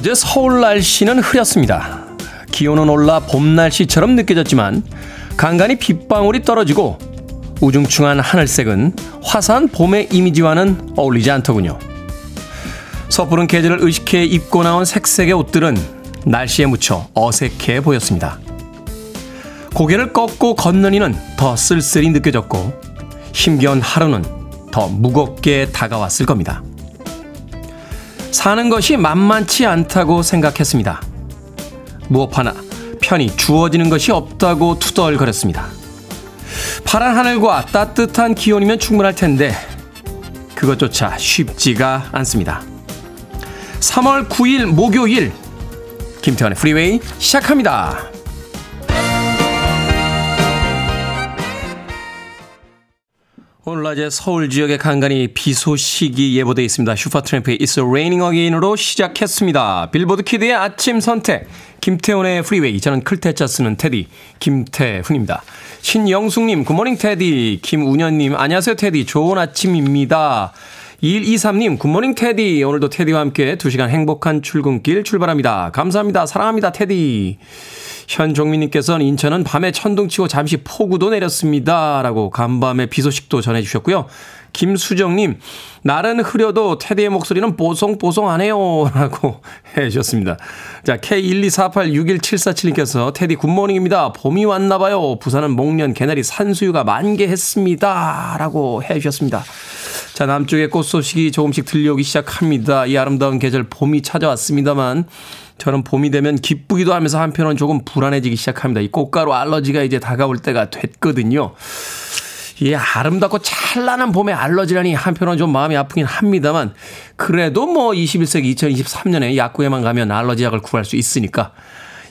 어제 서울 날씨는 흐렸습니다. 기온은 올라 봄 날씨처럼 느껴졌지만 간간히 빗방울이 떨어지고 우중충한 하늘색은 화사한 봄의 이미지와는 어울리지 않더군요. 섣부른 계절을 의식해 입고 나온 색색의 옷들은 날씨에 묻혀 어색해 보였습니다. 고개를 꺾고 걷는 이는 더 쓸쓸히 느껴졌고 힘겨운 하루는 더 무겁게 다가왔을 겁니다. 사는 것이 만만치 않다고 생각했습니다. 무엇 하나 편히 주어지는 것이 없다고 투덜거렸습니다. 파란 하늘과 따뜻한 기온이면 충분할 텐데 그것조차 쉽지가 않습니다. 3월 9일 목요일 김태환의 프리웨이 시작합니다. 오늘 낮에 서울 지역에 간간히 비 소식이 예보되어 있습니다. 슈퍼트램프의 It's Raining Again으로 시작했습니다. 빌보드 kid의 아침 선택 김태훈의 프리웨이 저는 클 태 자 쓰는 테디 김태훈입니다. 신영숙님 good morning 테디 김운현님 안녕하세요 테디 좋은 아침입니다. 2123님, good morning 테디. 오늘도 테디와 함께 2시간 행복한 출근길 출발합니다. 감사합니다. 사랑합니다, 테디. 현종민님께서는 인천은 밤에 천둥 치고 잠시 폭우도 내렸습니다. 라고 간밤에 비 소식도 전해주셨고요. 김수정님, 날은 흐려도 테디의 목소리는 뽀송뽀송하네요. 라고 해주셨습니다. 자, K124861747님께서 테디 good morning입니다. 봄이 왔나봐요. 부산은 목련 개나리 산수유가 만개했습니다. 라고 해주셨습니다. 자, 남쪽의 꽃 소식이 조금씩 들려오기 시작합니다. 이 아름다운 계절 봄이 찾아왔습니다만 저는 봄이 되면 기쁘기도 하면서 한편은 조금 불안해지기 시작합니다. 이 꽃가루 알러지가 이제 다가올 때가 됐거든요. 이 아름답고 찬란한 봄에 알러지라니 한편은 좀 마음이 아프긴 합니다만 그래도 뭐 21세기 2023년에 약국에만 가면 알러지 약을 구할 수 있으니까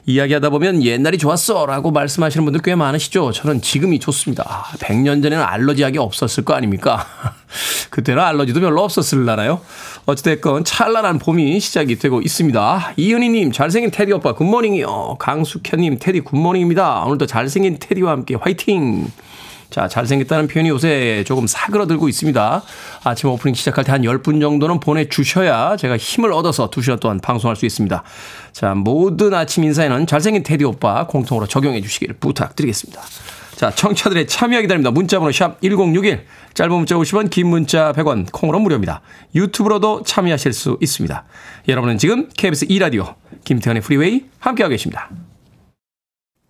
이야기하다 보면 옛날이 좋았어 라고 말씀하시는 분들 꽤 많으시죠. 저는 지금이 좋습니다. 100년 전에는 알러지 약이 없었을 거 아닙니까? 그때는 알러지도 별로 없었을라나요? 어찌됐건 찬란한 봄이 시작이 되고 있습니다. 이은희님, 잘생긴 테디 오빠, good morning이요. 강숙현님, 테디 good morning입니다. 오늘도 잘생긴 테디와 함께 화이팅! 자, 잘생겼다는 표현이 요새 조금 사그러들고 있습니다. 아침 오프닝 시작할 때 한 10분 정도는 보내주셔야 제가 힘을 얻어서 2시간 동안 방송할 수 있습니다. 자, 모든 아침 인사에는 잘생긴 테디 오빠 공통으로 적용해 주시기를 부탁드리겠습니다. 자, 청취자들의 참여 기다립니다. 문자번호 샵 1061, 짧은 문자 50원, 긴 문자 100원, 콩으로 무료입니다. 유튜브로도 참여하실 수 있습니다. 여러분은 지금 KBS 2라디오 김태훈의 프리웨이 함께하고 계십니다.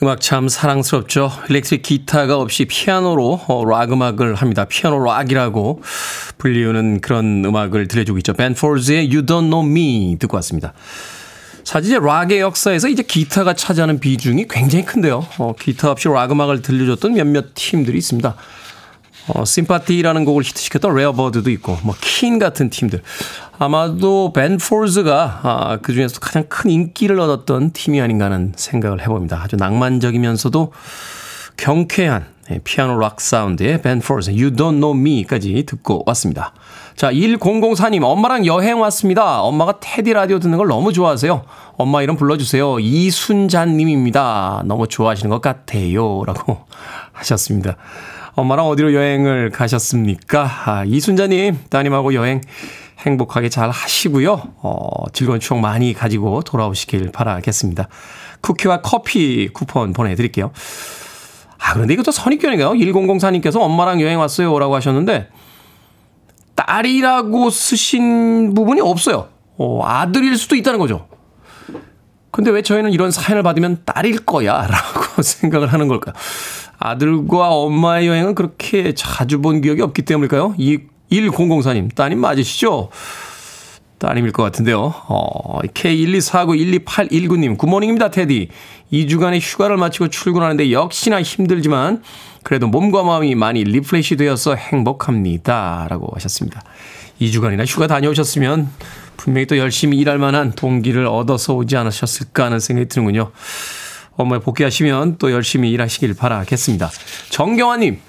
음악 참 사랑스럽죠. electric 기타가 없이 피아노로 어, 락 음악을 합니다. 피아노 락이라고 불리우는 그런 음악을 들려주고 있죠. 벤 폴즈의 You Don't Know Me 듣고 왔습니다. 사실 이제 락의 역사에서 이제 기타가 차지하는 비중이 굉장히 큰데요. 어, 기타 없이 락 음악을 들려줬던 몇몇 팀들이 있습니다. 어, Sympathy라는 곡을 히트시켰던 레어 버드도 있고, 뭐, 킨 같은 팀들. 아마도 벤 폴즈가 아, 그 중에서 가장 큰 인기를 얻었던 팀이 아닌가 하는 생각을 해봅니다. 아주 낭만적이면서도 경쾌한 예, 피아노 락 사운드의 벤 포즈, You Don't Know Me까지 듣고 왔습니다. 자, 1004님, 엄마랑 여행 왔습니다. 엄마가 테디 라디오 듣는 걸 너무 좋아하세요. 엄마 이름 불러주세요. 이순자님입니다. 너무 좋아하시는 것 같아요. 라고 하셨습니다. 엄마랑 어디로 여행을 가셨습니까? 아, 이순자님, 따님하고 여행 행복하게 잘 하시고요. 어, 즐거운 추억 많이 가지고 돌아오시길 바라겠습니다. 쿠키와 커피 쿠폰 보내드릴게요. 아, 그런데 이것도 선입견인가요? 1004님께서 엄마랑 여행 왔어요. 라고 하셨는데, 딸이라고 쓰신 부분이 없어요. 어, 아들일 수도 있다는 거죠. 근데 왜 저희는 이런 사연을 받으면 딸일 거야? 라고 생각을 하는 걸까요? 아들과 엄마의 여행은 그렇게 자주 본 기억이 없기 때문일까요? 이 1004님, 따님 맞으시죠? 따님일 것 같은데요. 어, K124912819님, good morning입니다, 테디. 2주간의 휴가를 마치고 출근하는데 역시나 힘들지만 그래도 몸과 마음이 많이 refresh 되어서 행복합니다. 라고 하셨습니다. 2주간이나 휴가 다녀오셨으면 분명히 또 열심히 일할 만한 동기를 얻어서 오지 않으셨을까 하는 생각이 드는군요. 업무에 복귀하시면 또 열심히 일하시길 바라겠습니다. 정경화님,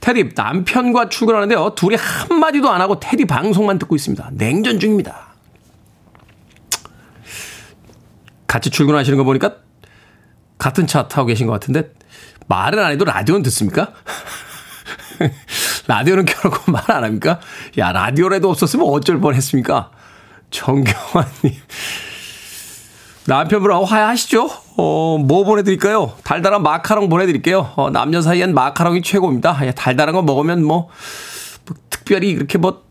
테디 남편과 출근하는데요. 둘이 한마디도 안 하고 테디 방송만 듣고 있습니다. 냉전 중입니다. 같이 출근하시는 거 보니까 같은 차 타고 계신 것 같은데 말은 안 해도 라디오는 듣습니까? 라디오는 켜놓고 말 안 합니까? 야, 라디오라도 없었으면 어쩔 뻔 했습니까? 정경환님. 남편분하고 화해하시죠? 어, 뭐 보내드릴까요? 달달한 마카롱 보내드릴게요. 어, 남녀 사이엔 마카롱이 최고입니다. 달달한 거 먹으면 뭐, 뭐 특별히 이렇게 뭐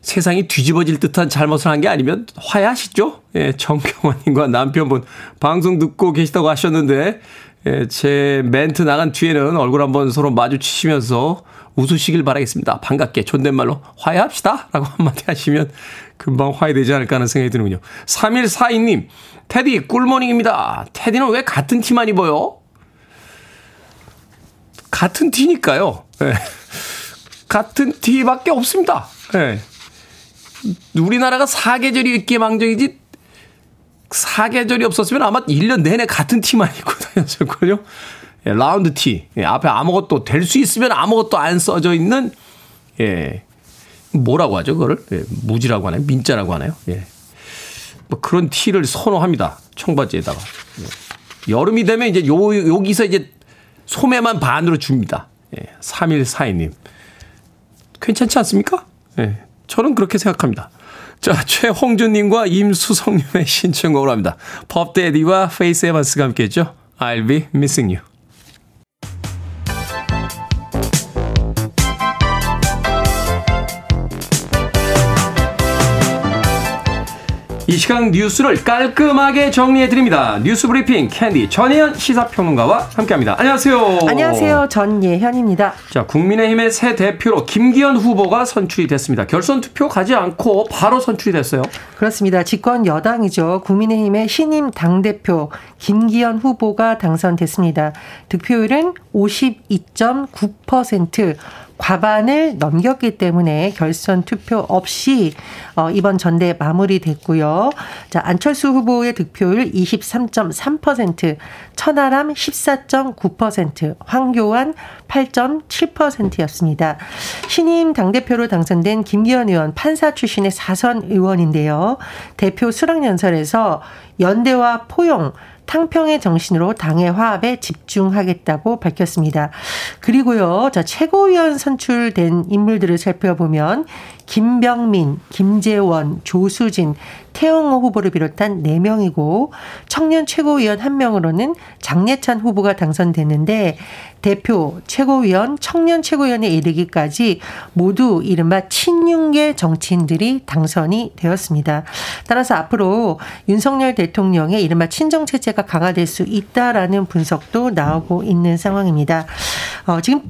세상이 뒤집어질 듯한 잘못을 한 게 아니면 화해하시죠? 예, 정경환님과 남편분 방송 듣고 계시다고 하셨는데, 예, 제 멘트 나간 뒤에는 얼굴 한번 서로 마주치시면서 웃으시길 바라겠습니다. 반갑게 존댓말로 화해합시다. 라고 한마디 하시면 금방 화해되지 않을까 하는 생각이 드는군요. 3142님, 테디 꿀모닝입니다. 테디는 왜 같은 티만 입어요? 같은 티니까요. 네. 같은 티밖에 없습니다. 네. 우리나라가 사계절이 있기에 망정이지 사계절이 없었으면 아마 1년 내내 같은 티만 입고 다녔을걸요. 예, 라운드 티. 예, 앞에 아무것도 될 수 있으면 아무것도 안 써져 있는 예. 뭐라고 하죠, 그거를? 예, 무지라고 하나요? 민자라고 하나요? 예. 뭐 그런 티를 선호합니다. 청바지에다가. 예. 여름이 되면 이제 요, 여기서 이제 소매만 반으로 줍니다. 예. 3142님. 괜찮지 않습니까? 예. 저는 그렇게 생각합니다. 자, 최홍준님과 임수성님의 신청곡으로 합니다. 퍼프 대디와 페이스 에반스가 함께 했죠. I'll be missing you. 이 시간 뉴스를 깔끔하게 정리해드립니다. 뉴스 브리핑 캔디 전혜연 시사평론가와 함께합니다. 안녕하세요. 안녕하세요. 전예현입니다. 자, 국민의힘의 새 대표로 김기현 후보가 선출이 됐습니다. 결선 투표 가지 않고 바로 선출이 됐어요. 그렇습니다. 집권 여당이죠. 국민의힘의 신임 당대표 김기현 후보가 당선됐습니다. 득표율은 52.9%, 과반을 넘겼기 때문에 결선 투표 없이 어, 이번 전대 마무리됐고요. 자, 안철수 후보의 득표율 23.3%, 천하람 14.9%, 황교안 8.7%였습니다. 신임 당대표로 당선된 김기현 의원 판사 출신의 사선 의원인데요. 대표 수락연설에서 연대와 포용, 탕평의 정신으로 당의 화합에 집중하겠다고 밝혔습니다. 그리고요, 자, 최고위원 선출된 인물들을 살펴보면 김병민, 김재원, 조수진, 태영호 후보를 비롯한 4명이고 청년 최고위원 1명으로는 장례찬 후보가 당선됐는데 대표, 최고위원, 청년 최고위원에 이르기까지 모두 이른바 친윤계 정치인들이 당선이 되었습니다. 따라서 앞으로 윤석열 대통령의 이른바 친정 체제가 강화될 수 있다라는 분석도 나오고 있는 상황입니다. 어, 지금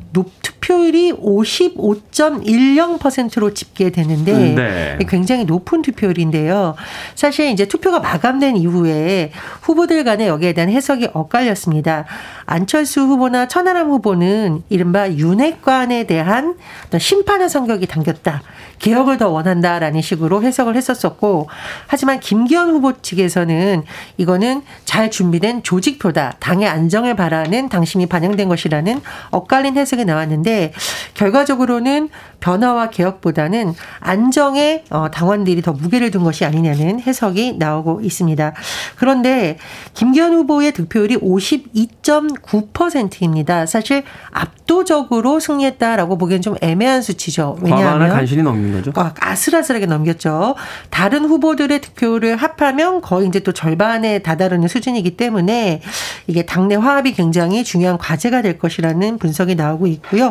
투표율이 55.10%로 집계되는데 네. 굉장히 높은 투표율인데요. 사실 이제 투표가 마감된 이후에 후보들 간에 여기에 대한 해석이 엇갈렸습니다. 안철수 후보나 천하람 후보는 이른바 윤핵관에 대한 심판의 성격이 담겼다. 개혁을 더 원한다라는 식으로 해석을 했었었고 하지만 김기현 후보 측에서는 이거는 잘 준비된 조직표다. 당의 안정을 바라는 당심이 반영된 것이라는 엇갈린 해석이 나왔는데 결과적으로는 변화와 개혁보다는 안정에 어, 당원들이 더 무게를 둔 것이 아니냐는 해석이 나오고 있습니다. 그런데 김기현 후보의 득표율이 52.9%입니다. 사실 압도적으로 승리했다라고 보기엔 좀 애매한 수치죠. 왜냐하면 간신히 넘긴 거죠. 아, 아슬아슬하게 넘겼죠. 다른 후보들의 득표율을 합하면 거의 이제 또 절반에 다다르는 수준이기 때문에 이게 당내 화합이 굉장히 중요한 과제가 될 것이라는 분석이 나오고 있고요.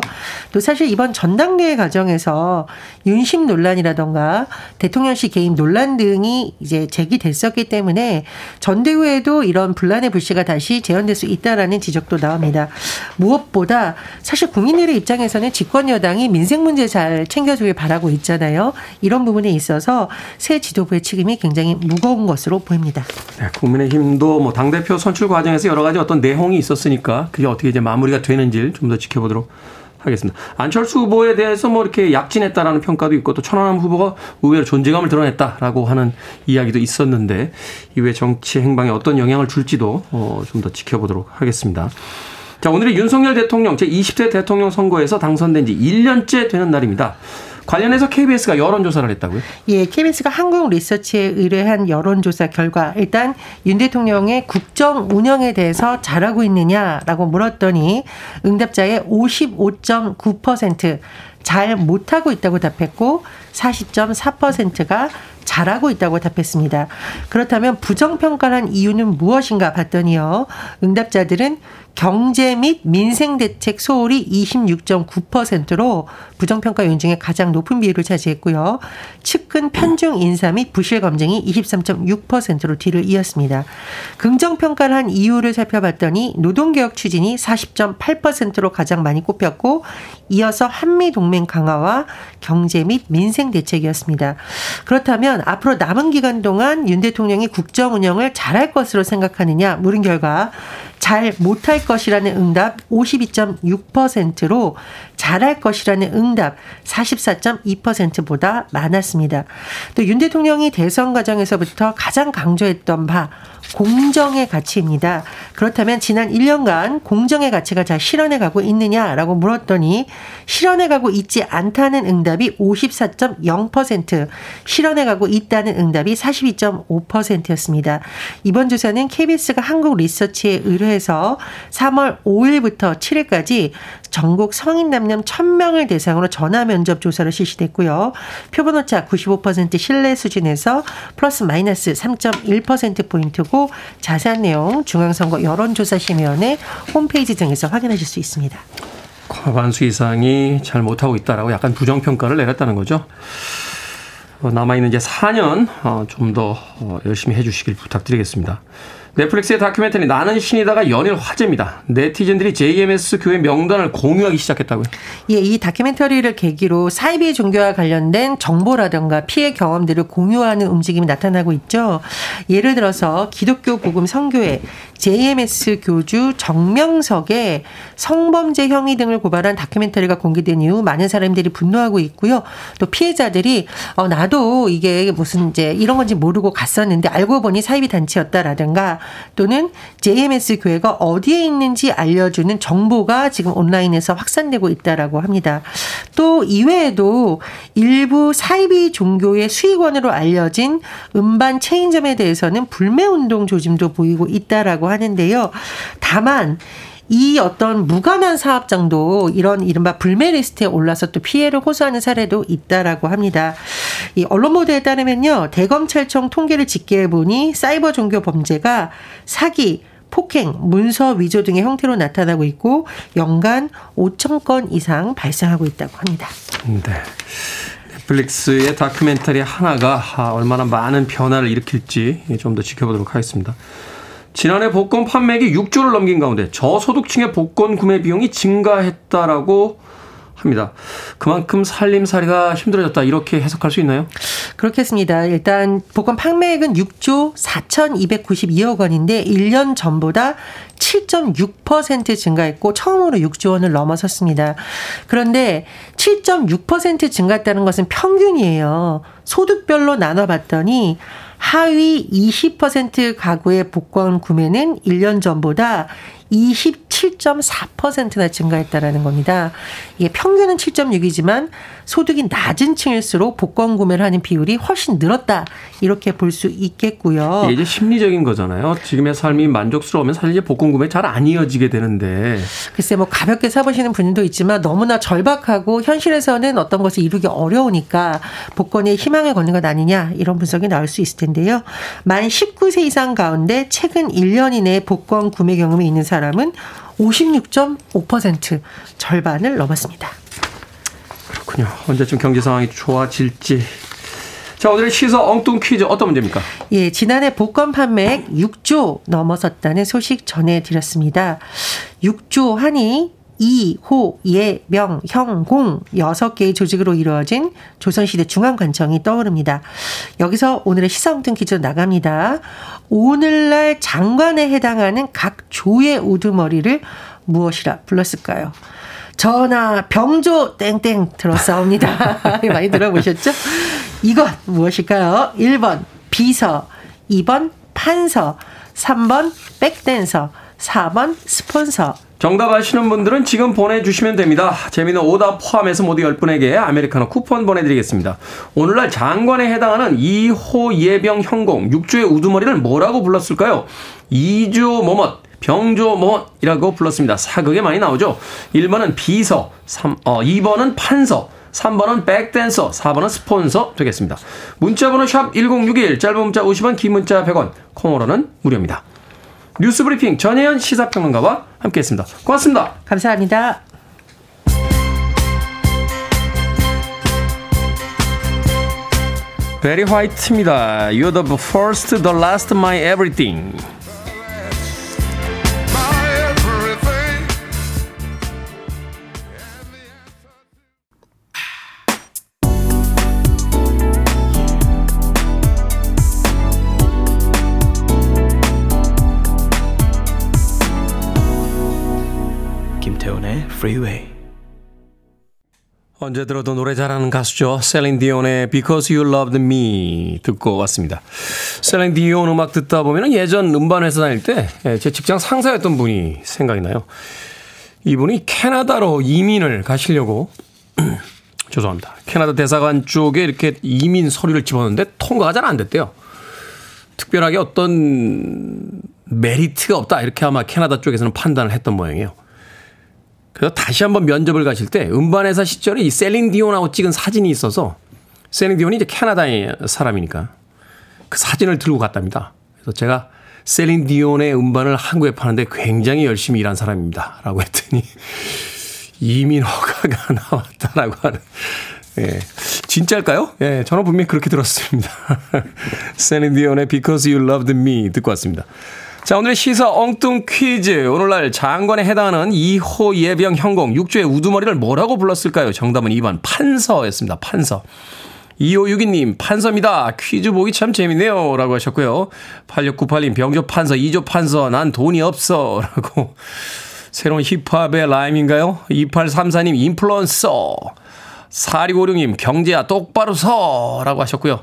또 사실 이번 전당대회 과정에서 윤심 논란이라던가 대통령실 개인 논란 등이 이제 제기됐었기 때문에 전대회에도 이런 분란의 불씨가 다시 재현될 수 있다라는 지적도 나옵니다. 무엇보다 사실 국민들의 입장에서는 집권 여당이 민생 문제 잘 챙겨주길 바라고 있잖아요. 이런 부분에 있어서 새 지도부의 책임이 굉장히 무거운 것으로 보입니다. 네, 국민의힘도 뭐 당 대표 선출 과정에서 여러 가지 어떤 내홍이 있었으니까 그게 어떻게 이제 마무리가 되는지를 좀더 지켜보도록 하겠습니다. 안철수 후보에 대해서 뭐 이렇게 약진했다라는 평가도 있고 또 천안함 후보가 의외로 존재감을 드러냈다라고 하는 이야기도 있었는데 이후에 정치 행방에 어떤 영향을 줄지도 어, 좀 더 지켜보도록 하겠습니다. 자, 오늘이 윤석열 대통령 제20대 대통령 선거에서 당선된 지 1년째 되는 날입니다. 관련해서 KBS가 여론조사를 했다고요? 예, KBS가 한국 리서치에 의뢰한 여론조사 결과 일단 윤 대통령의 국정 운영에 대해서 잘하고 있느냐라고 물었더니 응답자의 55.9%잘 못하고 있다고 답했고 40.4%가 잘하고 있다고 답했습니다. 그렇다면 부정평가를 한 이유는 무엇인가 봤더니요. 응답자들은 경제 및 민생 대책 소홀이 26.9%로 부정평가 요인 중에 가장 높은 비율을 차지했고요. 측근 편중 인사 및 부실 검증이 23.6%로 뒤를 이었습니다. 긍정평가를 한 이유를 살펴봤더니 노동개혁 추진이 40.8%로 가장 많이 꼽혔고 이어서 한미동맹 강화와 경제 및 민생 대책이었습니다. 그렇다면 앞으로 남은 기간 동안 윤 대통령이 국정 운영을 잘할 것으로 생각하느냐 물은 결과 잘 못할 것이라는 응답 52.6%로 잘할 것이라는 응답 44.2%보다 많았습니다. 또 윤 대통령이 대선 과정에서부터 가장 강조했던 바 공정의 가치입니다. 그렇다면 지난 1년간 공정의 가치가 잘 실현해 가고 있느냐라고 물었더니 실현해 가고 있지 않다는 응답이 54.0%, 실현해 가고 있다는 응답이 42.5%였습니다. 이번 조사는 KBS가 한국 리서치에 의뢰해서 3월 5일부터 7일까지 전국 성인 남녀 1000명을 대상으로 전화 면접 조사를 실시됐고요. 표본 오차 95% 신뢰 수준에서 플러스 마이너스 3.1% 포인트고 자세한 내용 중앙선거 여론조사심의원회 홈페이지 등에서 확인하실 수 있습니다. 과반수 이상이 잘 못하고 있다라고 약간 부정평가를 내렸다는 거죠. 어, 남아있는 이제 4년 어, 좀더 어, 열심히 해주시길 부탁드리겠습니다. 넷플릭스의 다큐멘터리 나는 신이다가 연일 화제입니다. 네티즌들이 JMS 교회 명단을 공유하기 시작했다고요? 예, 이 다큐멘터리를 계기로 사이비 종교와 관련된 정보라든가 피해 경험들을 공유하는 움직임이 나타나고 있죠. 예를 들어서 기독교 복음 성교회 JMS 교주 정명석의 성범죄 혐의 등을 고발한 다큐멘터리가 공개된 이후 많은 사람들이 분노하고 있고요. 또 피해자들이 어 나도 이게 무슨 이제 이런 건지 모르고 갔었는데 알고 보니 사이비 단체였다라든가 또는 JMS 교회가 어디에 있는지 알려주는 정보가 지금 온라인에서 확산되고 있다라고 합니다. 또 이외에도 일부 사이비 종교의 수익원으로 알려진 음반 체인점에 대해서는 불매 운동 조짐도 보이고 있다라고 하는데요. 다만 이 어떤 무관한 사업장도 이런 이른바 불매 리스트에 올라서 또 피해를 호소하는 사례도 있다라고 합니다. 이 언론 보도에 따르면요. 대검찰청 통계를 집계해 보니 사이비 종교 범죄가 사기, 폭행, 문서 위조 등의 형태로 나타나고 있고 연간 5천 건 이상 발생하고 있다고 합니다. 네. 넷플릭스의 다큐멘터리 하나가 얼마나 많은 변화를 일으킬지 좀 더 지켜보도록 하겠습니다. 지난해 복권 판매액이 6조를 넘긴 가운데 저소득층의 복권 구매 비용이 증가했다라고 합니다. 그만큼 살림살이가 힘들어졌다 이렇게 해석할 수 있나요? 그렇겠습니다. 일단 복권 판매액은 6조 4,292억 원인데 1년 전보다 7.6% 증가했고 처음으로 6조 원을 넘어섰습니다. 그런데 7.6% 증가했다는 것은 평균이에요. 소득별로 나눠봤더니 하위 20% 가구의 복권 구매는 1년 전보다 7.4%나 증가했다라는 겁니다. 이게 평균은 7.6이지만 소득이 낮은 층일수록 복권 구매를 하는 비율이 훨씬 늘었다. 이렇게 볼 수 있겠고요. 이게 이제 심리적인 거잖아요. 지금의 삶이 만족스러우면 사실 이제 복권 구매 잘 안 이어지게 되는데. 글쎄 뭐 가볍게 사보시는 분도 있지만 너무나 절박하고 현실에서는 어떤 것을 이루기 어려우니까 복권에 희망을 걷는 것 아니냐 이런 분석이 나올 수 있을 텐데요. 만 19세 이상 가운데 최근 1년 이내에 복권 구매 경험이 있는 사람은 56.5% 절반을 넘었습니다. 그렇군요. 언제쯤 경제 상황이 좋아질지. 자, 오늘의 시사 엉뚱 퀴즈 어떤 문제입니까? 예, 지난해 복권 판매액 6조 넘어섰다는 소식 전해드렸습니다. 6조 하니 이, 호, 예, 명, 형, 공 여섯 개의 조직으로 이루어진 조선시대 중앙관청이 떠오릅니다. 여기서 오늘의 시사엉뚱 퀴즈 나갑니다. 오늘날 장관에 해당하는 각 조의 우두머리를 무엇이라 불렀을까요? 전하 병조 땡땡 들었사옵니다. 많이 들어보셨죠? 이건 무엇일까요? 1번 비서, 2번 판서, 3번 백댄서, 4번 스폰서. 정답 아시는 분들은 지금 보내주시면 됩니다. 재미는 오답 포함해서 모두 10분에게 아메리카노 쿠폰 보내드리겠습니다. 오늘날 장관에 해당하는 2호 예병 현공 6조의 우두머리를 뭐라고 불렀을까요? 2조 뭐뭇 병조 뭐뭇이라고 불렀습니다. 사극에 많이 나오죠. 1번은 비서, 3, 어, 2번은 판서, 3번은 백댄서, 4번은 스폰서 되겠습니다. 문자번호 샵 1061, 짧은 문자 50원, 긴 문자 100원, 콩으로는 무료입니다. 뉴스브리핑 전혜연 시사평론가와 함께했습니다. 고맙습니다. 감사합니다. 베리 화이트입니다. You're the first, the last, my everything. Freeway. 언제 들어도 노래 잘하는 가수죠. 셀린 디온의 Because You Loved Me 듣고 왔습니다. 셀린 디온 음악 듣다 보면 예전 음반 회사 다닐 때 제 직장 상사였던 분이 생각이 나요. 이분이 캐나다로 이민을 가시려고 죄송합니다. 캐나다 대사관 쪽에 이렇게 이민 서류를 집었는데 통과가 잘 안 됐대요. 특별하게 어떤 메리트가 없다 이렇게 아마 캐나다 쪽에서는 판단을 했던 모양이에요. 그래서 다시 한번 면접을 가실 때 음반회사 시절에 이 셀린 디온하고 찍은 사진이 있어서 셀린 디온이 이제 캐나다의 사람이니까 그 사진을 들고 갔답니다. 그래서 제가 셀린 디온의 음반을 한국에 파는데 굉장히 열심히 일한 사람입니다. 라고 했더니 이민 허가가 나왔다라고 하는. 예. 진짜일까요? 예, 저는 분명히 그렇게 들었습니다. 셀린 디온의 Because You Loved Me 듣고 왔습니다. 자, 오늘의 시사 엉뚱 퀴즈. 오늘날 장관에 해당하는 2호 예병 현공 6조의 우두머리를 뭐라고 불렀을까요? 정답은 2번 판서였습니다. 판서. 2562님, 판서입니다. 퀴즈 보기 참 재밌네요. 라고 하셨고요. 8698님, 병조 판서, 2조 판서, 난 돈이 없어. 라고. 새로운 힙합의 라임인가요? 2834님, 인플루언서. 4656님, 경제야 똑바로 서. 라고 하셨고요.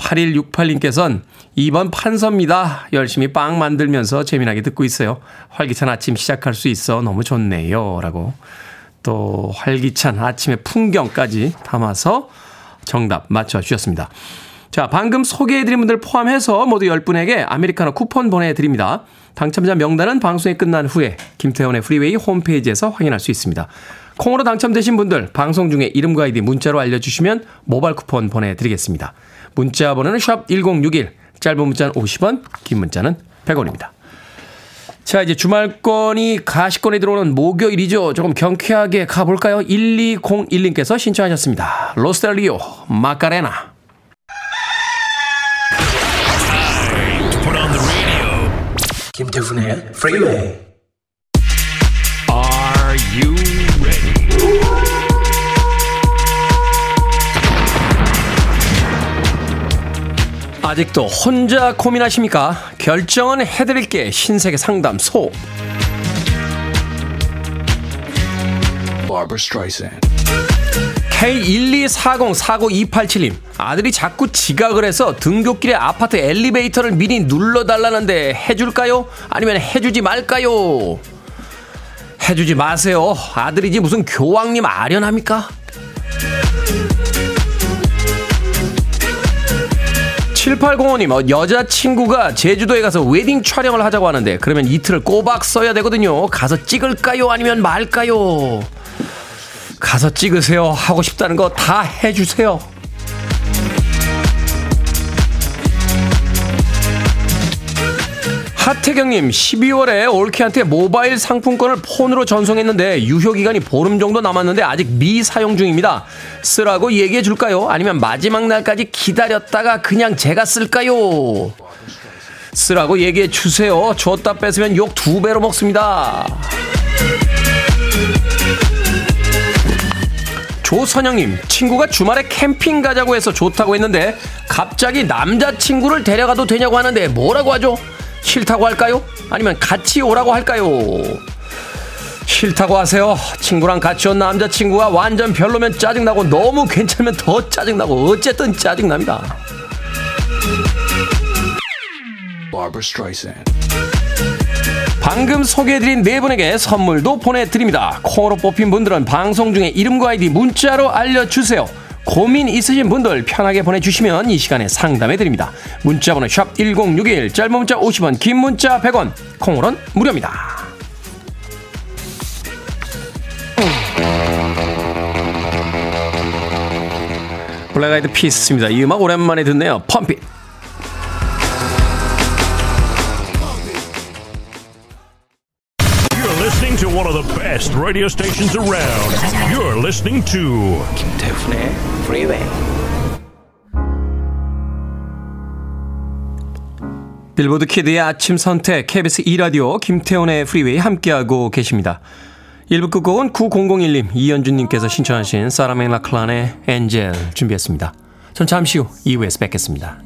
8168님께서는 2번 판서입니다. 열심히 빵 만들면서 재미나게 듣고 있어요. 활기찬 아침 시작할 수 있어 너무 좋네요. 라고 또 활기찬 아침의 풍경까지 담아서 정답 맞춰주셨습니다. 자, 방금 소개해드린 분들 포함해서 모두 10분에게 아메리카노 쿠폰 보내드립니다. 당첨자 명단은 방송이 끝난 후에 김태원의 프리웨이 홈페이지에서 확인할 수 있습니다. 콩으로 당첨되신 분들 방송 중에 이름과 아이디 문자로 알려주시면 모바일 쿠폰 보내드리겠습니다. 문자 번호는 샵 1061, 짧은 문자는 50원, 긴 문자는 100원입니다. 자, 이제 주말권이 가시권에 들어오는 목요일이죠. 조금 경쾌하게 가볼까요? 1201님께서 신청하셨습니다. 로스텔리오, 마카레나. 김태훈의 프리웨이 아직도 혼자 고민하십니까? 결정은 해드릴게 신세계 상담소. K124049287님 아들이 자꾸 지각을 해서 등굣길에 아파트 엘리베이터를 미리 눌러달라는데 해줄까요? 아니면 해주지 말까요? 해주지 마세요. 아들이지 무슨 교황님 아련합니까? 7805님, 어, 여자친구가 제주도에 가서 웨딩 촬영을 하자고 하는데, 그러면 이틀을 꼬박 써야 되거든요. 가서 찍을까요? 아니면 말까요? 가서 찍으세요. 하고 싶다는 거 다 해주세요. 하태경님, 12월에 올케한테 모바일 상품권을 폰으로 전송했는데 유효기간이 보름 정도 남았는데 아직 미사용 중입니다. 쓰라고 얘기해 줄까요? 아니면 마지막 날까지 기다렸다가 그냥 제가 쓸까요? 쓰라고 얘기해 주세요. 줬다 뺏으면 욕 두 배로 먹습니다. 조선영님, 친구가 주말에 캠핑 가자고 해서 좋다고 했는데 갑자기 남자친구를 데려가도 되냐고 하는데 뭐라고 하죠? 싫다고 할까요? 아니면 같이 오라고 할까요? 싫다고 하세요. 친구랑 같이 온 남자친구가 완전 별로면 짜증나고 너무 괜찮으면 더 짜증나고 어쨌든 짜증납니다. 방금 소개해드린 네 분에게 선물도 보내드립니다. 콩으로 뽑힌 분들은 방송 중에 이름과 아이디 문자로 알려주세요. 고민 있으신 분들 편하게 보내주시면 이 시간에 상담해드립니다. 문자번호 샵 1061, 짧은 문자 50원, 긴 문자 100원, 콩으로는 무료입니다. 블랙 아이드 피스입니다. 이 음악 오랜만에 듣네요. 펌핏. To one of the best radio stations around. You're listening to 김태훈의 Freeway. 빌보드 kid의 아침 선택 KBS 2 라디오 김태훈의 프리웨이 함께하고 계십니다. 1부 끝곡은 9001님 이현준님께서 신청하신 사라 맥라클란의 Angel 준비했습니다. 전 잠시 후 2부에서 뵙겠습니다.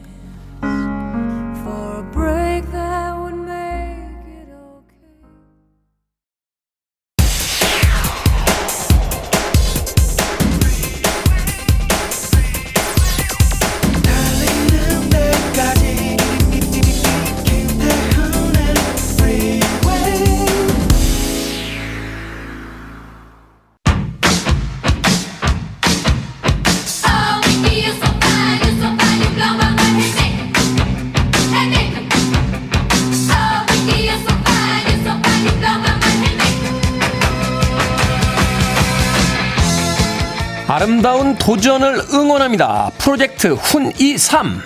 도전을 응원합니다. 프로젝트 훈이 3.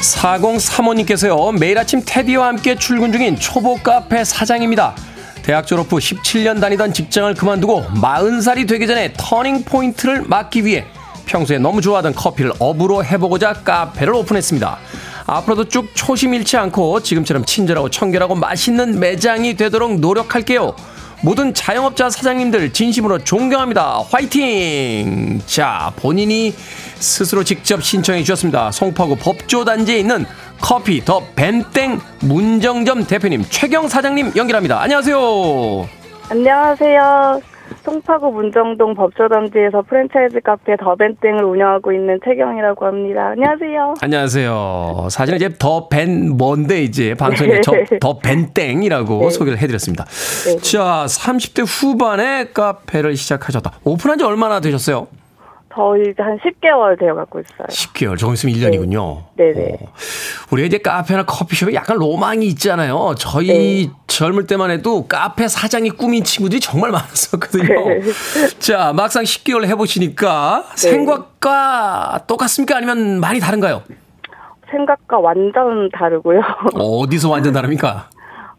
(4035님께서요) 매일 아침 테디와 함께 출근 중인 초보 카페 사장입니다 대학 졸업 후 17년 다니던 직장을 그만두고 40살이 되기 전에 터닝 포인트를 맞기 위해 평소에 너무 좋아하던 커피를 업으로 해보고자 카페를 오픈했습니다. 앞으로도 쭉 초심 잃지 않고 지금처럼 친절하고 청결하고 맛있는 매장이 되도록 노력할게요. 모든 자영업자 사장님들 진심으로 존경합니다. 화이팅! 자, 본인이 스스로 직접 신청해 주셨습니다. 송파구 법조단지에 있는 커피 더 벤땡 문정점 대표님 최경 사장님 연결합니다. 안녕하세요. 안녕하세요. 송파구 문정동 법조단지에서 프랜차이즈 카페 더벤땡을 운영하고 있는 최경이라고 합니다. 안녕하세요. 안녕하세요. 사실은 이제 더벤 뭔데 이제 방송에 네. 더 벤땡이라고 네. 소개를 해드렸습니다. 네. 자, 30대 후반에 카페를 시작하셨다. 오픈한 지 얼마나 되셨어요? 저희 이제 한 10개월 되어 갖고 있어요. 10개월, 조금 있으면 1년이군요. 네네. 우리가 이제 카페나 커피숍에 약간 로망이 있잖아요. 저희 네. 젊을 때만 해도 카페 사장이 꿈인 친구들이 정말 많았었거든요. 네. 자, 막상 10개월 해보시니까 생각과 똑같습니까? 아니면 많이 다른가요? 생각과 완전 다르고요. 어디서 완전 다릅니까?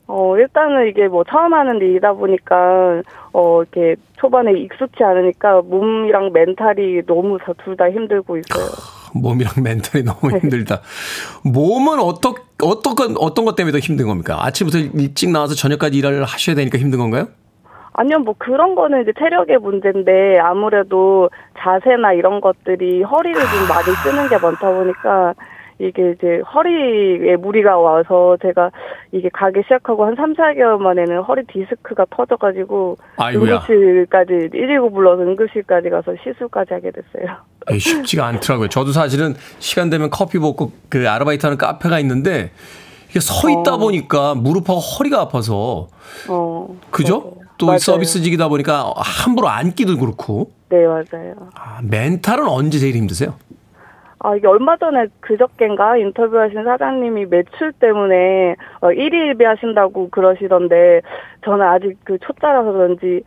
어, 일단은 이게 뭐 처음 하는 일이다 보니까, 어, 이렇게 초반에 익숙치 않으니까 몸이랑 mental이 너무 둘 다 힘들고 있어요. 몸이랑 mental이 너무 네. 힘들다. 몸은 어떤 어떤 건 어떤 것 때문에 더 힘든 겁니까? 아침부터 일찍 나와서 저녁까지 일을 하셔야 되니까 힘든 건가요? 아니요, 뭐 그런 거는 이제 체력의 문제인데 아무래도 자세나 이런 것들이 허리를 좀 많이 쓰는 게 많다 보니까 이게 이제 허리에 무리가 와서 제가 이게 가기 시작하고 한 3, 4개월 만에는 허리 디스크가 터져가지고 아이고야. 응급실까지 119 불러서 응급실까지 가서 시술까지 하게 됐어요. 에이, 쉽지가 않더라고요. 저도 사실은 시간 되면 커피 먹고 그 아르바이트 하는 카페가 있는데 이게 서 있다 보니까 무릎하고 허리가 아파서 어. 그죠? 맞아요. 또. 서비스직이다 보니까 함부로 앉기도 그렇고 네, 맞아요. 아, 멘탈은 언제 제일 힘드세요? 아, 이게 얼마 전에 그저께인가 인터뷰하신 사장님이 매출 때문에 어, 1일 비 하신다고 그러시던데 저는 아직 그 초짜라서 그런지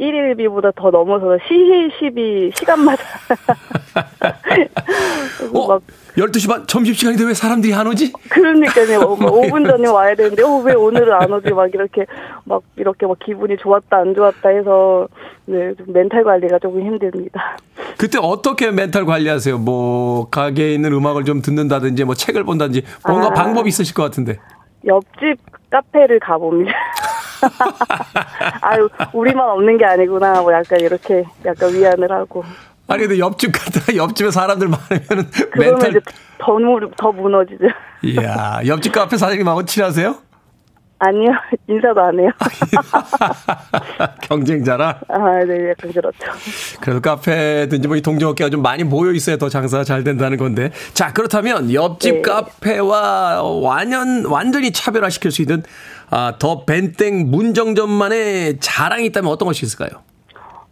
1일 비보다 더 넘어서 시일 시비 시간마다 어? 막 12시 반 점심시간인데 왜 사람들이 안 오지? 그러니까요. 뭐 5분 전에 와야 되는데 어, 왜 오늘은 안 오지? 막 이렇게 막 이렇게 막 기분이 좋았다 안 좋았다 해서 네, 좀 멘탈 관리가 조금 힘듭니다. 그때 어떻게 멘탈 관리하세요? 뭐 가게에 있는 음악을 좀 듣는다든지 뭐 책을 본다든지 뭔가 아. 방법이 있으실 것 같은데. 옆집 카페를 가봅니다. 아유, 우리만 없는 게 아니구나. 뭐 약간 이렇게 약간 위안을 하고. 아니 근데 옆집 갔다가 옆집에 사람들 많으면 그러면 멘탈 더, 무, 더 무너지죠. 이야 옆집 카페 사장님하고 친하세요? 아니요, 인사도 안 해요. 경쟁자라. 아, 네, 약간 그렇죠. 그래도 카페든지 뭐 이 동종업계가 좀 많이 모여 있어야 더 장사가 잘 된다는 건데. 자 그렇다면 옆집 네. 카페와 완연 완전히 차별화시킬 수 있는 아, 더 벤땡 문정점만의 자랑이 있다면 어떤 것이 있을까요?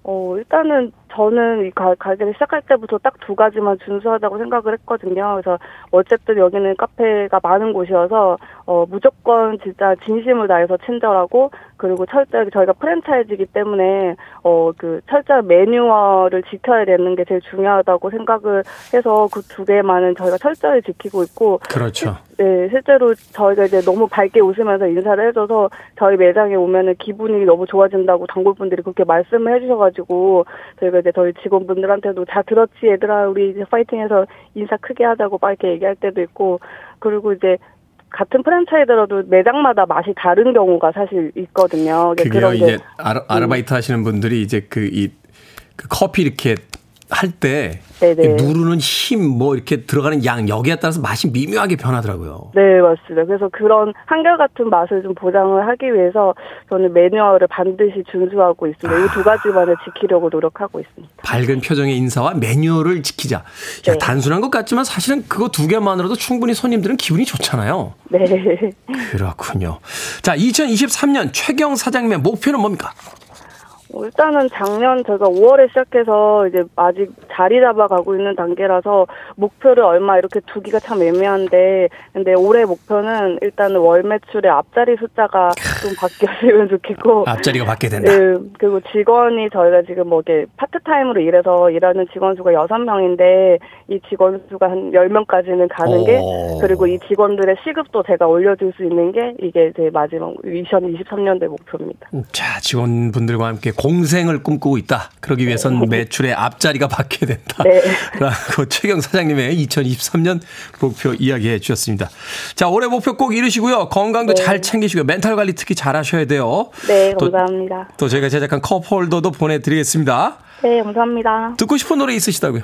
어, 일단은 저는 이 가, 가게를 시작할 때부터 딱 두 가지만 준수하다고 생각을 했거든요. 그래서 어쨌든 여기는 카페가 많은 곳이어서 어, 무조건 진짜 진심을 다해서 친절하고 그리고 철저하게 저희가 프랜차이즈이기 때문에 어, 그 철저한 매뉴얼을 지켜야 되는 게 제일 중요하다고 생각을 해서 그 두 개만은 저희가 철저히 지키고 있고 그렇죠. 네, 실제로 저희가 이제 너무 밝게 웃으면서 인사를 해줘서 저희 매장에 오면은 기분이 너무 좋아진다고 단골분들이 그렇게 말씀을 해주셔가지고 저희가 이제 저희 직원분들한테도 다 들었지. 얘들아 우리 이제 파이팅해서 인사 크게 하자고 막 이렇게 얘기할 때도 있고. 그리고 이제 같은 프랜차이즈라도 매장마다 맛이 다른 경우가 사실 있거든요. 그게요. 그런 게- 이제 아르, 아르 바이트 하시는 분들이 이제 그이 그 커피 이렇게 할 때. 누르는 힘 뭐 이렇게 들어가는 양 여기에 따라서 맛이 미묘하게 변하더라고요. 네, 맞습니다. 그래서 그런 한결같은 맛을 좀 보장을 하기 위해서 저는 매뉴얼을 반드시 준수하고 있습니다. 이두 가지만을 지키려고 노력하고 있습니다. 밝은 표정의 인사와 매뉴얼을 지키자. 야, 네. 단순한 것 같지만 사실은 그거 두 개만으로도 충분히 손님들은 기분이 좋잖아요. 네. 그렇군요. 자, 2023년 최경 사장님의 목표는 뭡니까? 어, 일단은 작년 저희가 5월에 시작해서 이제 아직 자리 잡아가고 있는 단계라서 목표를 얼마 이렇게 두기가 참 애매한데 근데 올해 목표는 일단은 월 매출의 앞자리 숫자가 좀 바뀌었으면 좋겠고 앞자리가 받게 된다. 네, 그리고 직원이 저희가 지금 뭐 이렇게 파트타임으로 일해서 일하는 직원 수가 6명인데 이 직원 수가 한 10명까지는 가는 게 오. 그리고 이 직원들의 시급도 제가 올려줄 수 있는 게 이게 제 마지막 2023년도의 목표입니다. 자, 직원분들과 함께 공생을 꿈꾸고 있다. 그러기 위해선 매출의 앞자리가 받게 된다. 네. 라고 최경 사장님의 2023년 목표 이야기해 주셨습니다. 자, 올해 목표 꼭 이루시고요. 건강도 잘 챙기시고요. 멘탈 관리 특히 잘 하셔야 돼요. 네, 또- 감사합니다. 또 저희가 제작한 cup holder도 보내드리겠습니다. 네, 감사합니다. 듣고 싶은 노래 있으시다고요?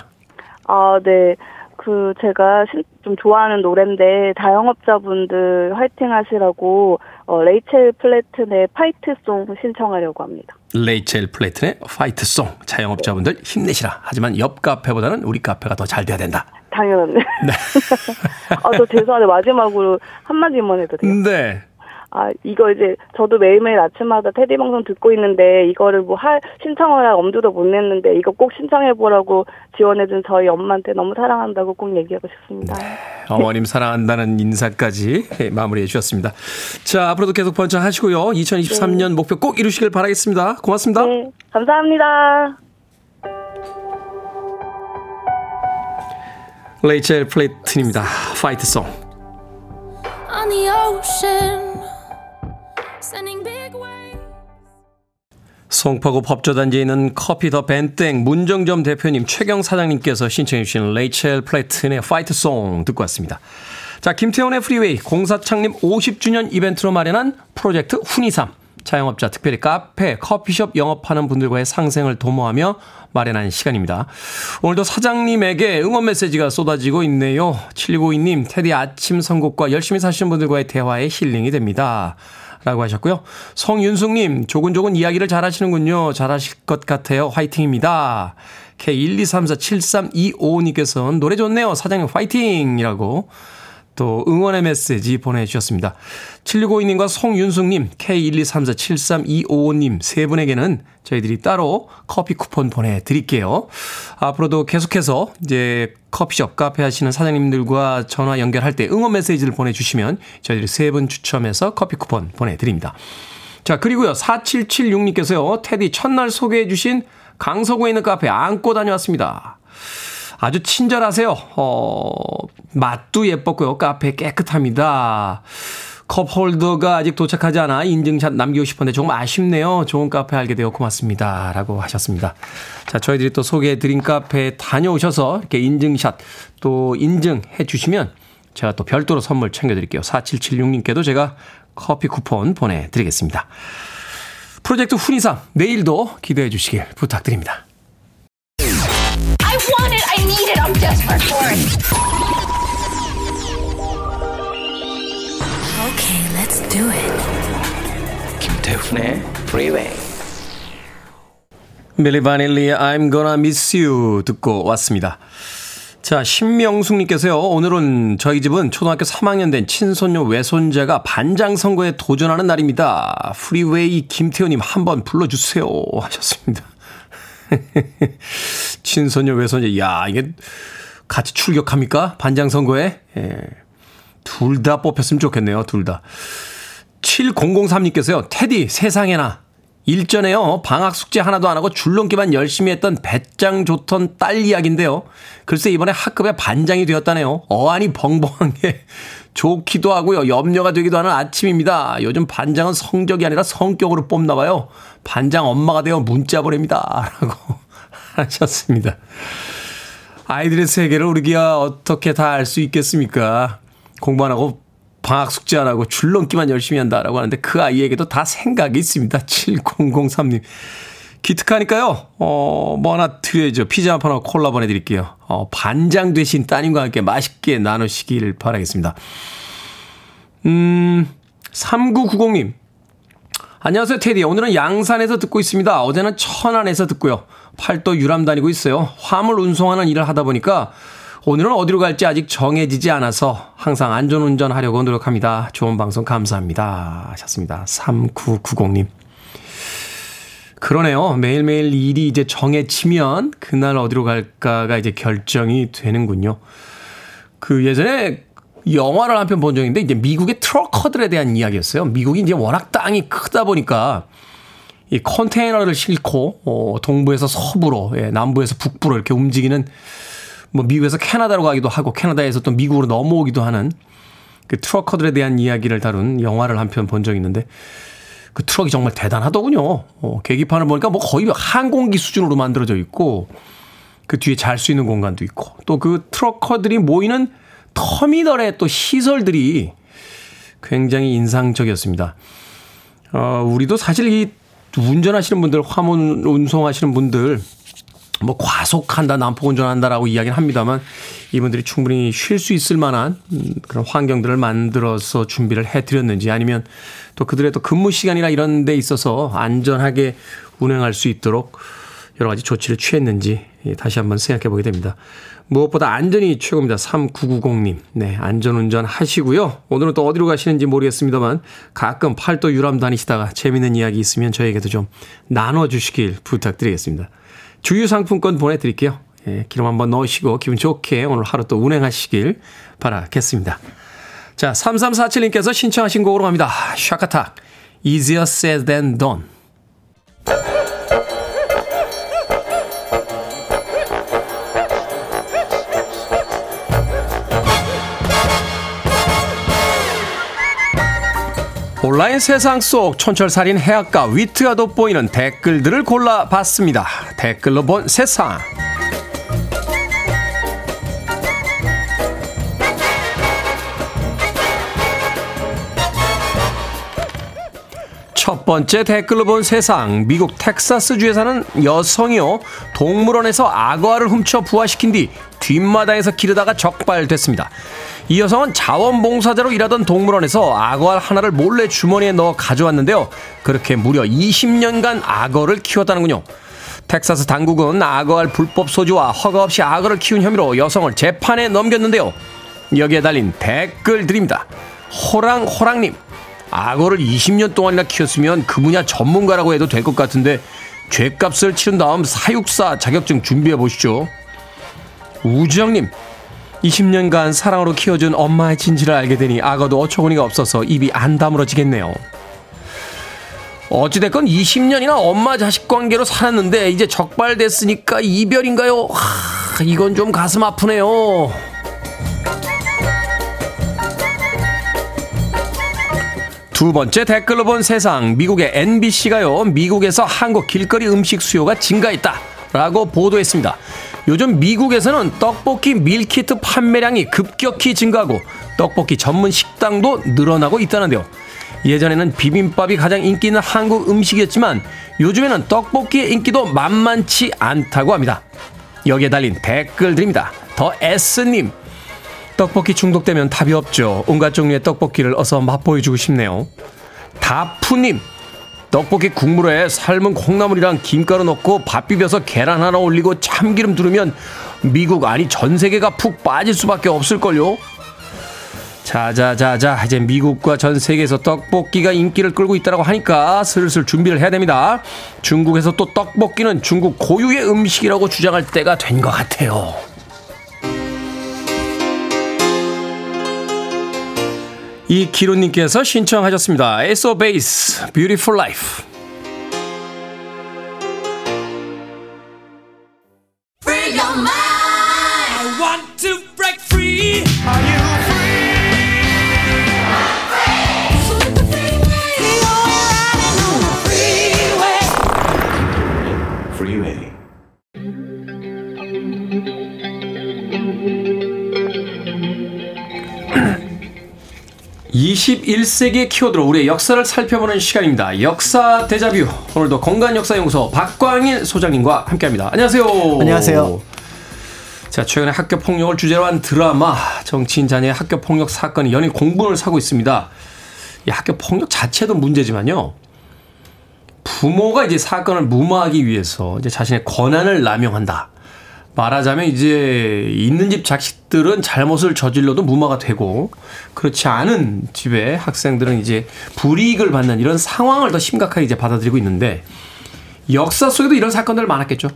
아, 네. 그 제가 신- 좀 좋아하는 노래인데 자영업자분들 화이팅 하시라고 어, 레이첼 플래튼의 Fight Song 신청하려고 합니다. 레이첼 플레이튼의 파이트송. 자영업자분들 힘내시라. 하지만 옆 카페보다는 우리 카페가 더 잘 돼야 된다. 당연한데. 아, 저 죄송한데 마지막으로 한마디만 해도 돼요? 네. 아, 이거 이제 저도 매일매일 아침마다 테디 방송 듣고 있는데 이거를 뭐 할 신청을 할 엄두도 못 냈는데 이거 꼭 신청해 보라고 지원해 준 저희 엄마한테 너무 사랑한다고 꼭 얘기하고 싶습니다. 어머님 사랑한다는 인사까지 예, 마무리해 주셨습니다. 자, 앞으로도 계속 번창하시고요. 2023년 목표 꼭 이루시길 바라겠습니다. 고맙습니다. 네, 감사합니다. 레이첼 플래튼입니다. Fight Song. 송파구 법조단지에 있는 커피 더 벤땡 문정점 대표님 최경 사장님께서 신청해 주신 레이첼 플래튼의 Fight Song 듣고 왔습니다. 자, 김태훈의 프리웨이 공사 창립 50주년 이벤트로 마련한 프로젝트 훈이삼. 자영업자, 특별히 카페, 커피숍 영업하는 분들과의 상생을 도모하며 마련한 시간입니다. 오늘도 사장님에게 응원 메시지가 쏟아지고 있네요. 7992님, 테디 아침 선곡과 열심히 사시는 분들과의 대화에 힐링이 됩니다. 라고 하셨고요. 성윤숙님, 조근조근 이야기를 잘 하시는군요. 잘 하실 것 같아요. 화이팅입니다. K123473255님께서는 노래 좋네요. 사장님 화이팅! 이라고 또 응원의 메시지 보내주셨습니다. 7652님과 송윤숙님, K123473255님 세 분에게는 저희들이 따로 커피 쿠폰 보내드릴게요. 앞으로도 계속해서 이제 커피숍, 카페 하시는 사장님들과 전화 연결할 때 응원 메시지를 보내주시면 저희들이 세 분 추첨해서 커피 쿠폰 보내드립니다. 자, 그리고요. 4776님께서요. 테디 첫날 소개해주신 강서구에 있는 카페 안고 다녀왔습니다. 아주 친절하세요. 어, 맛도 예뻤고요. 카페 깨끗합니다. 컵 홀더가 아직 도착하지 않아 인증샷 남기고 싶었는데 조금 아쉽네요. 좋은 카페 알게 되어 고맙습니다. 라고 하셨습니다. 자, 저희들이 또 소개해 드린 카페에 다녀오셔서 이렇게 인증샷 또 인증해 주시면 제가 또 별도로 선물 챙겨 드릴게요. 4776님께도 제가 커피 쿠폰 보내드리겠습니다. 프로젝트 훈이상 내일도 기대해 주시길 부탁드립니다. I want it. I need it. I'm desperate for it. Okay, let's do it. 김태훈의 Freeway. 밀리 바닐리의 I'm gonna miss you 듣고 왔습니다. 자, 신명숙님께서요, 오늘은 저희 집은 초등학교 3학년 된 친손녀 외손자가 반장 선거에 도전하는 날입니다. 프리웨이 김태훈님 한번 불러주세요. 하셨습니다. 친손녀 외손자, 야 이게 같이 출격합니까? 반장 선거에? 예. 둘 다 뽑혔으면 좋겠네요, 둘 다. 7003님께서요, 테디 세상에나 일전에요, 방학 숙제 하나도 안 하고 줄넘기만 열심히 했던 배짱 좋던 딸 이야기인데요. 글쎄 이번에 학급의 반장이 되었다네요. 어안이 벙벙한 게 좋기도 하고요. 염려가 되기도 하는 아침입니다. 요즘 반장은 성적이 아니라 성격으로 뽑나 봐요. 반장 엄마가 되어 문자 보냅니다. 라고 하셨습니다. 아이들의 세계를 우리가 어떻게 다 알 수 있겠습니까? 공부 안 하고 방학 숙제 안 하고 줄넘기만 열심히 한다라고 하는데 그 아이에게도 다 생각이 있습니다. 7003님. 기특하니까요, 어, 뭐 하나 드려야죠. 피자 한 판하고 콜라 보내드릴게요. 어, 반장 되신 따님과 함께 맛있게 나누시길 바라겠습니다. 음, 3990님. 안녕하세요, 테디. 오늘은 양산에서 듣고 있습니다. 어제는 천안에서 듣고요. 팔도 유람 다니고 있어요. 화물 운송하는 일을 하다 보니까 오늘은 어디로 갈지 아직 정해지지 않아서 항상 안전운전 하려고 노력합니다. 좋은 방송 감사합니다. 하셨습니다. 3990님. 그러네요. 매일매일 일이 이제 정해지면 그날 어디로 갈까가 이제 결정이 되는군요. 그 예전에 영화를 한 편 본 적인데 이제 미국의 trucker들에 대한 이야기였어요. 미국이 이제 워낙 땅이 크다 보니까 이 컨테이너를 싣고 어 동부에서 서부로 예, 남부에서 북부로 이렇게 움직이는 뭐 미국에서 캐나다로 가기도 하고 캐나다에서 또 미국으로 넘어오기도 하는 그 trucker들에 대한 이야기를 다룬 영화를 한 편 본 적이 있는데 그 트럭이 정말 대단하더군요. 어, 계기판을 보니까 뭐 거의 항공기 수준으로 만들어져 있고 그 뒤에 잘 수 있는 공간도 있고 또 그 트럭커들이 모이는 터미널의 또 시설들이 굉장히 인상적이었습니다. 어, 우리도 사실 이 운전하시는 분들, 화물 운송하시는 분들, 뭐 과속한다, 난폭 운전한다라고 이야기는 합니다만 이분들이 충분히 쉴 수 있을 만한 음, 그런 환경들을 만들어서 준비를 해드렸는지 아니면 또 그들의 또 근무 시간이나 이런 데 있어서 안전하게 운행할 수 있도록 여러 가지 조치를 취했는지 예, 다시 한번 생각해 보게 됩니다. 무엇보다 안전이 최고입니다. 3990님. 네, 안전운전 하시고요. 오늘은 또 어디로 가시는지 모르겠습니다만 가끔 팔도 유람 다니시다가 재밌는 이야기 있으면 저에게도 좀 나눠주시길 부탁드리겠습니다. 주유 상품권 보내드릴게요. 예, 기름 한번 넣으시고 기분 좋게 오늘 하루 또 운행하시길 바라겠습니다. 자, 3347님께서 신청하신 곡으로 갑니다. 샤카탁. Easier said than done. 온라인 세상 속 촌철살인 해악과 위트가 돋보이는 댓글들을 골라봤습니다. 댓글로 본 세상. 첫 번째 댓글로 본 세상. 미국 텍사스주에 사는 여성이요. 동물원에서 악어알을 훔쳐 부화시킨 뒤 뒷마당에서 기르다가 적발됐습니다. 이 여성은 자원봉사자로 일하던 동물원에서 악어알 하나를 몰래 주머니에 넣어 가져왔는데요. 그렇게 무려 20년간 악어를 키웠다는군요. 텍사스 당국은 악어알 불법 소지와 허가 없이 악어를 키운 혐의로 여성을 재판에 넘겼는데요. 여기에 달린 댓글 드립니다. 호랑호랑님, 악어를 20년 동안이나 키웠으면 그 분야 전문가라고 해도 될 것 같은데 죄값을 치른 다음 사육사 자격증 준비해 보시죠. 우주영님, 20년간 사랑으로 키워준 엄마의 진지를 알게 되니 악어도 어처구니가 없어서 입이 안 다물어지겠네요. 어찌됐건 20년이나 엄마 자식 관계로 살았는데 이제 적발됐으니까 이별인가요? 하, 이건 좀 가슴 아프네요. 두 번째 댓글로 본 세상 미국의 NBC가요 미국에서 한국 길거리 음식 수요가 증가했다 라고 보도했습니다 요즘 미국에서는 떡볶이 밀키트 판매량이 급격히 증가하고 떡볶이 전문 식당도 늘어나고 있다는데요. 예전에는 비빔밥이 가장 인기 있는 한국 음식이었지만 요즘에는 떡볶이의 인기도 만만치 않다고 합니다. 여기에 달린 댓글 드립니다. 더 S님. 떡볶이 중독되면 답이 없죠. 온갖 종류의 떡볶이를 어서 맛보여주고 싶네요. 다푸님, 떡볶이 국물에 삶은 콩나물이랑 김가루 넣고 밥 비벼서 계란 하나 올리고 참기름 두르면 미국 아니 전 세계가 푹 빠질 수밖에 없을걸요. 자자자자 이제 미국과 전 세계에서 떡볶이가 인기를 끌고 있다고 하니까 슬슬 준비를 해야 됩니다. 중국에서 또 떡볶이는 중국 고유의 음식이라고 주장할 때가 된 것 같아요. 이 기로님께서 신청하셨습니다. 에소 베이스, Beautiful Life. 21세기의 키워드로 우리의 역사를 살펴보는 시간입니다. 역사 대자뷰. 오늘도 공간역사연구소 박광일 소장님과 함께합니다. 안녕하세요. 안녕하세요. 자, 최근에 학교 폭력을 주제로 한 드라마 정치인 자녀의 학교 폭력 사건이 연일 공분을 사고 있습니다. 이 학교 폭력 자체도 문제지만요. 부모가 이제 사건을 무마하기 위해서 이제 자신의 권한을 남용한다. 말하자면 이제 있는 집 자식들은 잘못을 저질러도 무마가 되고 그렇지 않은 집의 학생들은 이제 불이익을 받는 이런 상황을 더 심각하게 이제 받아들이고 있는데 역사 속에도 이런 사건들 많았겠죠.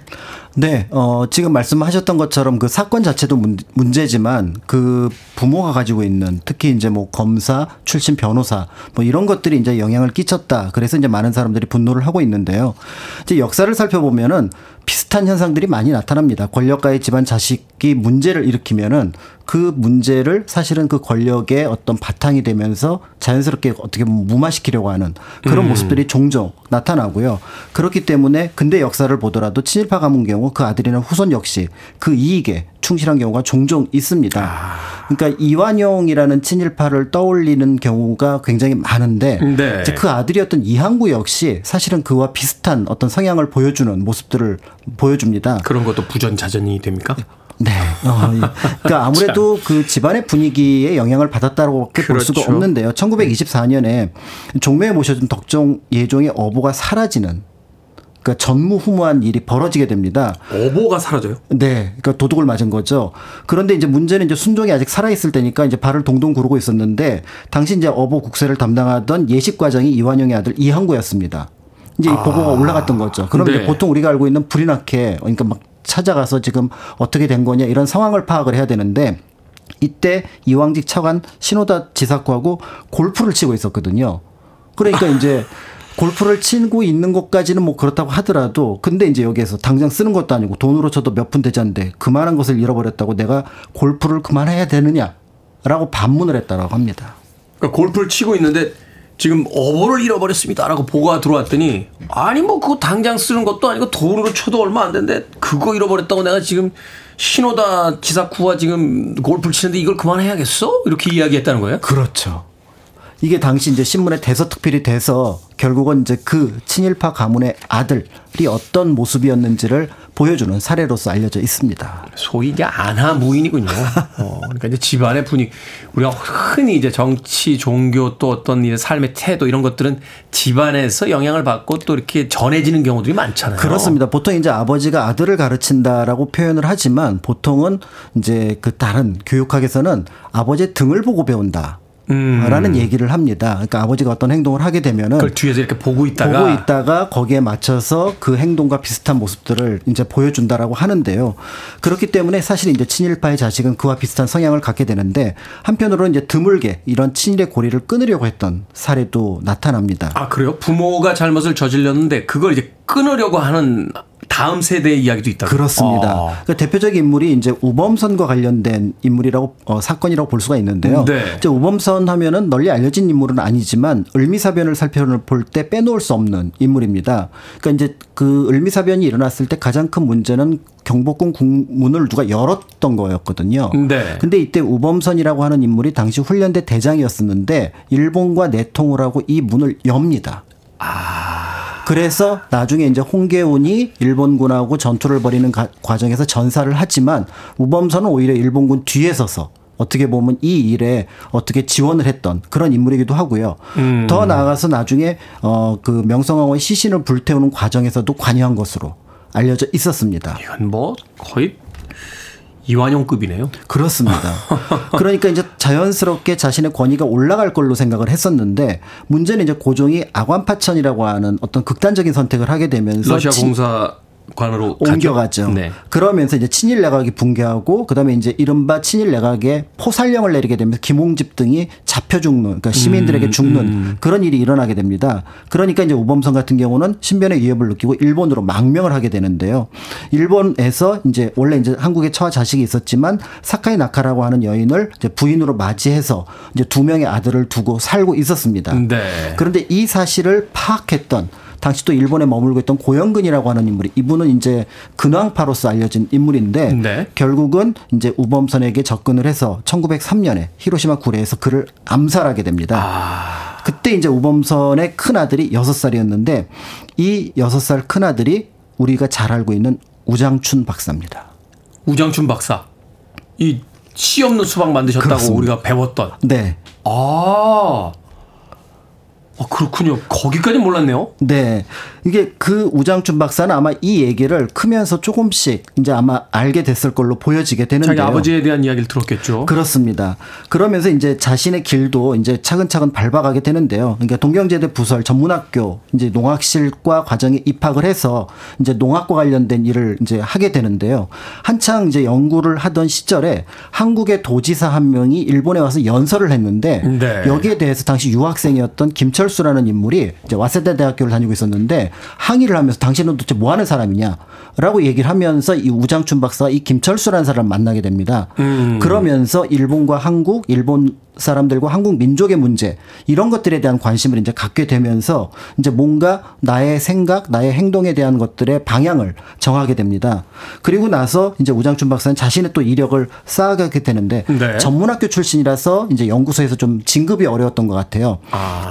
네, 어, 지금 말씀하셨던 것처럼 그 사건 자체도 문, 문제지만 그 부모가 가지고 있는 특히 이제 뭐 검사, 출신 변호사 뭐 이런 것들이 이제 영향을 끼쳤다. 그래서 이제 많은 사람들이 분노를 하고 있는데요. 이제 역사를 살펴보면은 비슷한 현상들이 많이 나타납니다. 권력가의 집안 자식이 문제를 일으키면은 그 문제를 사실은 그 권력의 어떤 바탕이 되면서 자연스럽게 어떻게 보면 무마시키려고 하는 그런 모습들이 종종 나타나고요. 그렇기 때문에 근대 역사를 보더라도 친일파 가문 경우 그 아들이나 후손 역시 그 이익에 충실한 경우가 종종 있습니다. 그러니까 이완용이라는 친일파를 떠올리는 경우가 굉장히 많은데 네. 이제 그 아들이었던 이항구 역시 사실은 그와 비슷한 어떤 성향을 보여주는 모습들을 보여줍니다. 그런 것도 부전자전이 됩니까? 네. 어, 예. 그러니까 아무래도 그 집안의 분위기에 영향을 받았다고밖에 볼 수가 그렇죠. 없는데요. 1924년에 종묘에 모셔준 덕종 예종의 어보가 사라지는 그러니까 전무후무한 일이 벌어지게 됩니다. 어보가 사라져요. 네. 그러니까 도둑을 맞은 거죠. 그런데 이제 문제는 이제 순종이 아직 살아 있을 때니까 이제 발을 동동 구르고 있었는데 당시 이제 어보 국세를 담당하던 예식 과장이 이완용의 아들 이항구였습니다. 이제 이 보고가 올라갔던 거죠. 그럼 네. 이제 보통 우리가 알고 있는 불이 나게 그러니까 막 찾아가서 지금 어떻게 된 거냐 이런 상황을 파악을 해야 되는데 이때 이왕직 차관 신호다 지사구하고 골프를 치고 있었거든요. 그러니까 이제 골프를 치고 있는 것까지는 뭐 그렇다고 하더라도 근데 이제 여기에서 당장 쓰는 것도 아니고 돈으로 쳐도 몇 푼 되지 않는데 그만한 것을 잃어버렸다고 내가 골프를 그만해야 되느냐라고 반문을 했다라고 합니다. 그러니까 골프를 치고 있는데 지금 어보를 잃어버렸습니다라고 보고가 들어왔더니 아니 뭐 그거 당장 쓰는 것도 아니고 돈으로 쳐도 얼마 안 되는데 그거 잃어버렸다고 내가 지금 신호다 지사쿠와 지금 골프를 치는데 이걸 그만해야겠어? 이렇게 이야기했다는 거예요? 그렇죠. 이게 당시 이제 신문에 대서특필이 돼서 결국은 이제 그 친일파 가문의 아들이 어떤 모습이었는지를 보여주는 사례로서 알려져 있습니다. 소위 이제 안하무인이군요. 어, 그러니까 이제 집안의 분위기. 우리가 흔히 이제 정치, 종교 또 어떤 이제 삶의 태도 이런 것들은 집안에서 영향을 받고 또 이렇게 전해지는 경우들이 많잖아요. 그렇습니다. 보통 이제 아버지가 아들을 가르친다라고 표현을 하지만 보통은 이제 그 다른 교육학에서는 아버지의 등을 보고 배운다. 라는 얘기를 합니다. 그러니까 아버지가 어떤 행동을 하게 되면은 음. 그걸 뒤에서 이렇게 보고 있다가 보고 있다가 거기에 맞춰서 그 행동과 비슷한 모습들을 이제 보여준다라고 하는데요. 그렇기 때문에 사실 이제 친일파의 자식은 그와 비슷한 성향을 갖게 되는데 한편으로는 이제 드물게 이런 친일의 고리를 끊으려고 했던 사례도 나타납니다. 아 그래요? 부모가 잘못을 저질렀는데 그걸 이제 끊으려고 하는 다음 세대의 이야기도 있다. 그렇습니다. 그 대표적인 인물이 이제 우범선과 관련된 인물이라고 어, 사건이라고 볼 수가 있는데요. 네. 이제 우범선 하면은 널리 알려진 인물은 아니지만 을미사변을 살펴볼 때 빼놓을 수 없는 인물입니다. 그러니까 이제 그 을미사변이 일어났을 때 가장 큰 문제는 경복궁 국문을 누가 열었던 거였거든요. 네. 근데 이때 우범선이라고 하는 인물이 당시 훈련대 대장이었었는데 일본과 내통을 하고 이 문을 엽니다. 그래서 나중에 이제 홍계운이 일본군하고 전투를 벌이는 가- 과정에서 전사를 하지만 우범선은 오히려 일본군 뒤에 서서 어떻게 보면 이 일에 어떻게 지원을 했던 그런 인물이기도 하고요. 더 나아가서 나중에 어 그 명성황후의 시신을 불태우는 과정에서도 관여한 것으로 알려져 있었습니다. 이건 뭐 거의 이완용급이네요. 그렇습니다. 그러니까 이제 자연스럽게 자신의 권위가 올라갈 걸로 생각을 했었는데 문제는 이제 고종이 아관파천이라고 하는 어떤 극단적인 선택을 하게 되면서 러시아 친- 공사 관으로 옮겨가죠. 네. 그러면서 이제 친일 내각이 붕괴하고 그다음에 이제 이른바 친일 내각에 포살령을 내리게 되면서 김홍집 등이 잡혀 죽는 그러니까 시민들에게 죽는 그런 일이 일어나게 됩니다. 그러니까 이제 우범선 같은 경우는 신변의 위협을 느끼고 일본으로 망명을 하게 되는데요. 일본에서 이제 원래 이제 한국에 처와 자식이 있었지만 사카이 나카라고 하는 여인을 이제 부인으로 맞이해서 이제 두 명의 아들을 두고 살고 있었습니다. 네. 그런데 이 사실을 파악했던 당시 또 일본에 머물고 있던 고영근이라고 하는 인물이 이분은 이제 근황파로서 알려진 인물인데 네. 결국은 이제 우범선에게 접근을 해서 1903년에 히로시마 구례에서 그를 암살하게 됩니다. 그때 이제 우범선의 큰 아들이 6살이었는데 이 6살 큰 아들이 우리가 잘 알고 있는 우장춘 박사입니다. 우장춘 박사. 이 씨 없는 수박 만드셨다고 그렇습니다. 우리가 배웠던. 네. 아. 아, 그렇군요. 거기까지 몰랐네요. 네. 이게 그 우장춘 박사는 아마 이 얘기를 크면서 조금씩 이제 아마 알게 됐을 걸로 보여지게 되는데요. 자기 아버지에 대한 이야기를 들었겠죠. 그렇습니다. 그러면서 이제 자신의 길도 이제 차근차근 밟아가게 되는데요. 그러니까 동경제대 부설 전문학교 이제 농학실과 과정에 입학을 해서 이제 농학과 관련된 일을 이제 하게 되는데요. 한창 이제 연구를 하던 시절에 한국의 도지사 한 명이 일본에 와서 연설을 했는데 네. 여기에 대해서 당시 유학생이었던 김철 수라는 인물이 이제 와세다 대학교를 다니고 있었는데 항의를 하면서 당신은 도대체 뭐 하는 사람이냐라고 얘기를 하면서 이 우장춘 박사가 이 김철수라는 사람을 만나게 됩니다. 그러면서 일본과 한국, 일본 사람들과 한국 민족의 문제 이런 것들에 대한 관심을 이제 갖게 되면서 이제 뭔가 나의 생각, 나의 행동에 대한 것들의 방향을 정하게 됩니다. 그리고 나서 이제 우장춘 박사는 자신의 또 이력을 쌓아가게 되는데 네. 전문학교 출신이라서 이제 연구소에서 좀 진급이 어려웠던 것 같아요.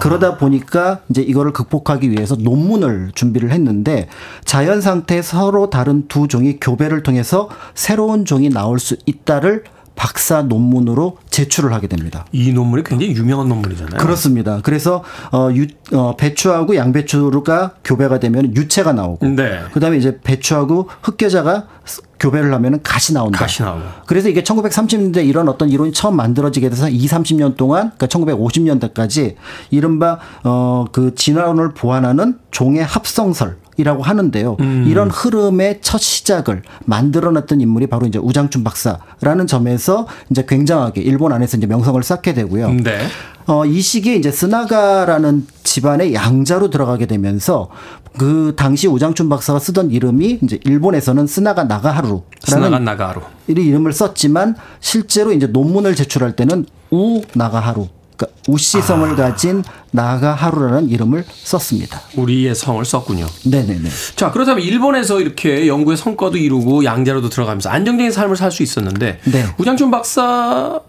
그러다 보니까 이제 이거를 극복하기 위해서 논문을 준비를 했는데 자연 상태 서로 다른 두 종이 교배를 통해서 새로운 종이 나올 수 있다를 박사 논문으로 제출을 하게 됩니다. 이 논문이 굉장히 유명한 논문이잖아요. 그렇습니다. 그래서 어, 유, 어, 배추하고 양배추가 교배가 되면 유채가 나오고, 네. 그다음에 이제 배추하고 흑겨자가 스- 교배를 하면은 가시 나온다. 가시 나오고. 그래서 이게 1930년대 이런 어떤 이론이 처음 만들어지게 돼서 2, 30년 동안 그러니까 1950년대까지 이른바 어그 진화론을 보완하는 종의 합성설 이라고 하는데요. 음. 이런 흐름의 첫 시작을 만들어놨던 인물이 바로 이제 우장춘 박사라는 점에서 이제 굉장하게 일본 안에서 이제 명성을 쌓게 되고요. 네. 어, 이 시기에 이제 스나가라는 집안의 양자로 들어가게 되면서 그 당시 우장춘 박사가 쓰던 이름이 이제 일본에서는 스나가 나가하루라는 스나가 나가로. 이 이름을 썼지만 실제로 이제 논문을 제출할 때는 우 나가하루 그러니까 우씨성을 가진 나가하루라는 이름을 썼습니다. 우리의 성을 썼군요. 네네네. 자, 그렇다면 일본에서 이렇게 연구의 성과도 이루고 양자로도 들어가면서 안정적인 삶을 살 수 있었는데 네. 우장춘 박사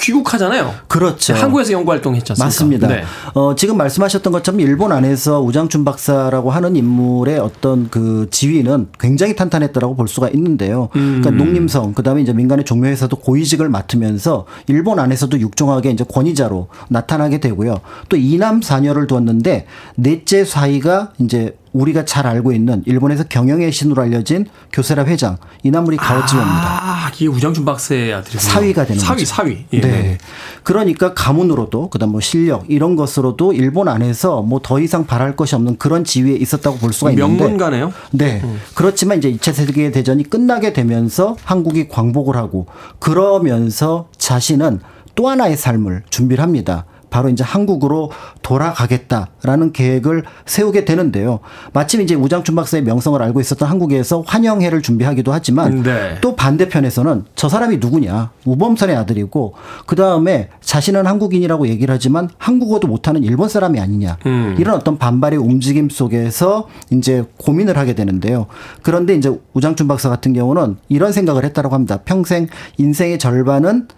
귀국하잖아요. 그렇죠. 한국에서 연구 활동했지 않습니까? 맞습니다. 네. 어, 지금 말씀하셨던 것처럼 일본 안에서 우장춘 박사라고 하는 인물의 어떤 그 지위는 굉장히 탄탄했다라고 볼 수가 있는데요. 음. 그러니까 농림성, 그 다음에 이제 민간의 종묘에서도 고위직을 맡으면서 일본 안에서도 육종하게 이제 권위자로 나타나게 되고요. 또 이남 사녀를 두었는데 넷째 사이가 이제 우리가 잘 알고 있는 일본에서 경영의 신으로 알려진 교세라 회장 이나무리 가오지오입니다. 아, 이게 우장춘 박사의 아들이군요. 사위가 되는 사위, 거죠. 사위. 예. 네. 그러니까 가문으로도 그다음 뭐 실력 이런 것으로도 일본 안에서 뭐 더 이상 바랄 것이 없는 그런 지위에 있었다고 볼 수가 있는데 명문가네요. 네. 그렇지만 이제 2차 세계 대전이 끝나게 되면서 한국이 광복을 하고 그러면서 자신은 또 하나의 삶을 준비를 합니다. 바로 이제 한국으로 돌아가겠다라는 계획을 세우게 되는데요. 마침 이제 우장춘 박사의 명성을 알고 있었던 한국에서 환영회를 준비하기도 하지만 네. 또 반대편에서는 저 사람이 누구냐 우범선의 아들이고 그 다음에 자신은 한국인이라고 얘기를 하지만 한국어도 못하는 일본 사람이 아니냐 음. 이런 어떤 반발의 움직임 속에서 이제 고민을 하게 되는데요. 그런데 이제 우장춘 박사 같은 경우는 이런 생각을 했다고 합니다. 평생 인생의 절반은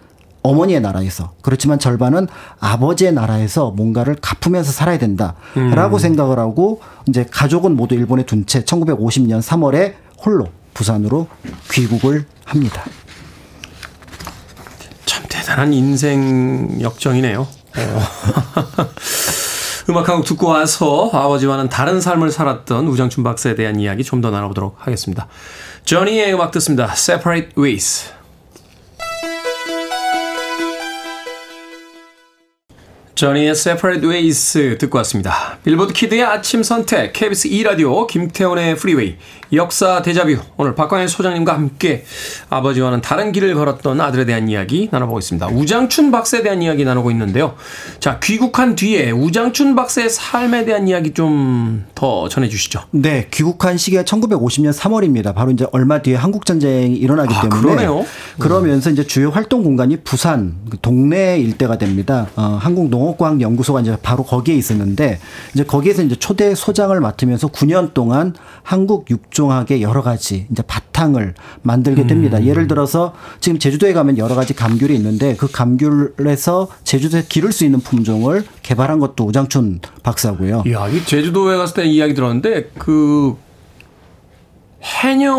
어머니의 나라에서 그렇지만 절반은 아버지의 나라에서 뭔가를 갚으면서 살아야 된다라고 생각을 하고 이제 가족은 모두 일본에 둔 채 1950년 3월에 홀로 부산으로 귀국을 합니다. 참 대단한 인생 역정이네요. 어. 음악 한곡 듣고 와서 아버지와는 다른 삶을 살았던 우장춘 박사에 대한 이야기 좀 더 나눠보도록 하겠습니다. 저니의 음악 듣습니다. Separate Ways. 저니의 Separate Ways 듣고 왔습니다. 빌보드 kid의 아침 선택, KBS 2라디오, 김태훈의 프리웨이, 역사 데자뷰. 오늘 박광일 소장님과 함께 아버지와는 다른 길을 걸었던 아들에 대한 이야기 나눠보고 있습니다. 우장춘 박사에 대한 이야기 나누고 있는데요. 자, 귀국한 뒤에 우장춘 박사의 삶에 대한 이야기 좀 더 전해주시죠. 네, 귀국한 시기가 1950년 3월입니다. 바로 이제 얼마 뒤에 한국 전쟁이 일어나기 아, 때문에 그러네요. 그러면서 이제 주요 활동 공간이 부산 그 동네 일대가 됩니다. 어, 한국농업과학 연구소가 이제 바로 거기에 있었는데 이제 거기에서 이제 초대 소장을 맡으면서 9년 동안 한국 육 종학의 여러 가지 이제 바탕을 만들게 됩니다. 음. 예를 들어서 지금 제주도에 가면 여러 가지 감귤이 있는데 그 감귤에서 제주도에 기를 수 있는 품종을 개발한 것도 우장춘 박사고요. 이야, 이 제주도에 갔을 때 이야기 들었는데 그 해녀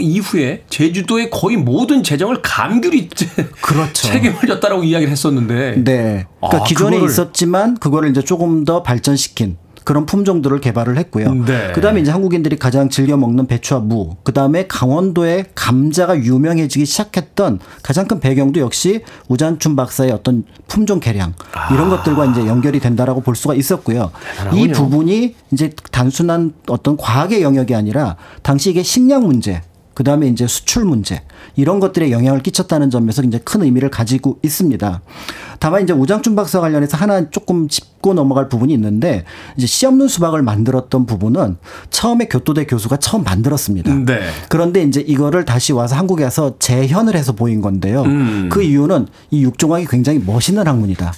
이후에 제주도의 거의 모든 재정을 감귤이 그렇죠. 책임을 졌다라고 이야기를 했었는데 네. 그러니까 아, 기존에 그거를- 있었지만 그거를 이제 조금 더 발전시킨 그런 품종들을 개발을 했고요. 네. 그다음에 이제 한국인들이 가장 즐겨 먹는 배추와 무, 그다음에 강원도의 감자가 유명해지기 시작했던 가장 큰 배경도 역시 우잔춘 박사의 어떤 품종 개량 이런 것들과 이제 연결이 된다라고 볼 수가 있었고요. 이 대단하군요. 부분이 이제 단순한 어떤 과학의 영역이 아니라 당시 이게 식량 문제 그 다음에 이제 수출 문제 이런 것들에 영향을 끼쳤다는 점에서 이제 큰 의미를 가지고 있습니다. 다만 이제 우장춘 박사 관련해서 하나 조금 짚고 넘어갈 부분이 있는데 이제 씨 없는 수박을 만들었던 부분은 처음에 교토대 교수가 처음 만들었습니다. 네. 그런데 이제 이거를 다시 와서 한국에 와서 재현을 해서 보인 건데요. 음. 그 이유는 이 육종학이 굉장히 멋있는 학문이다.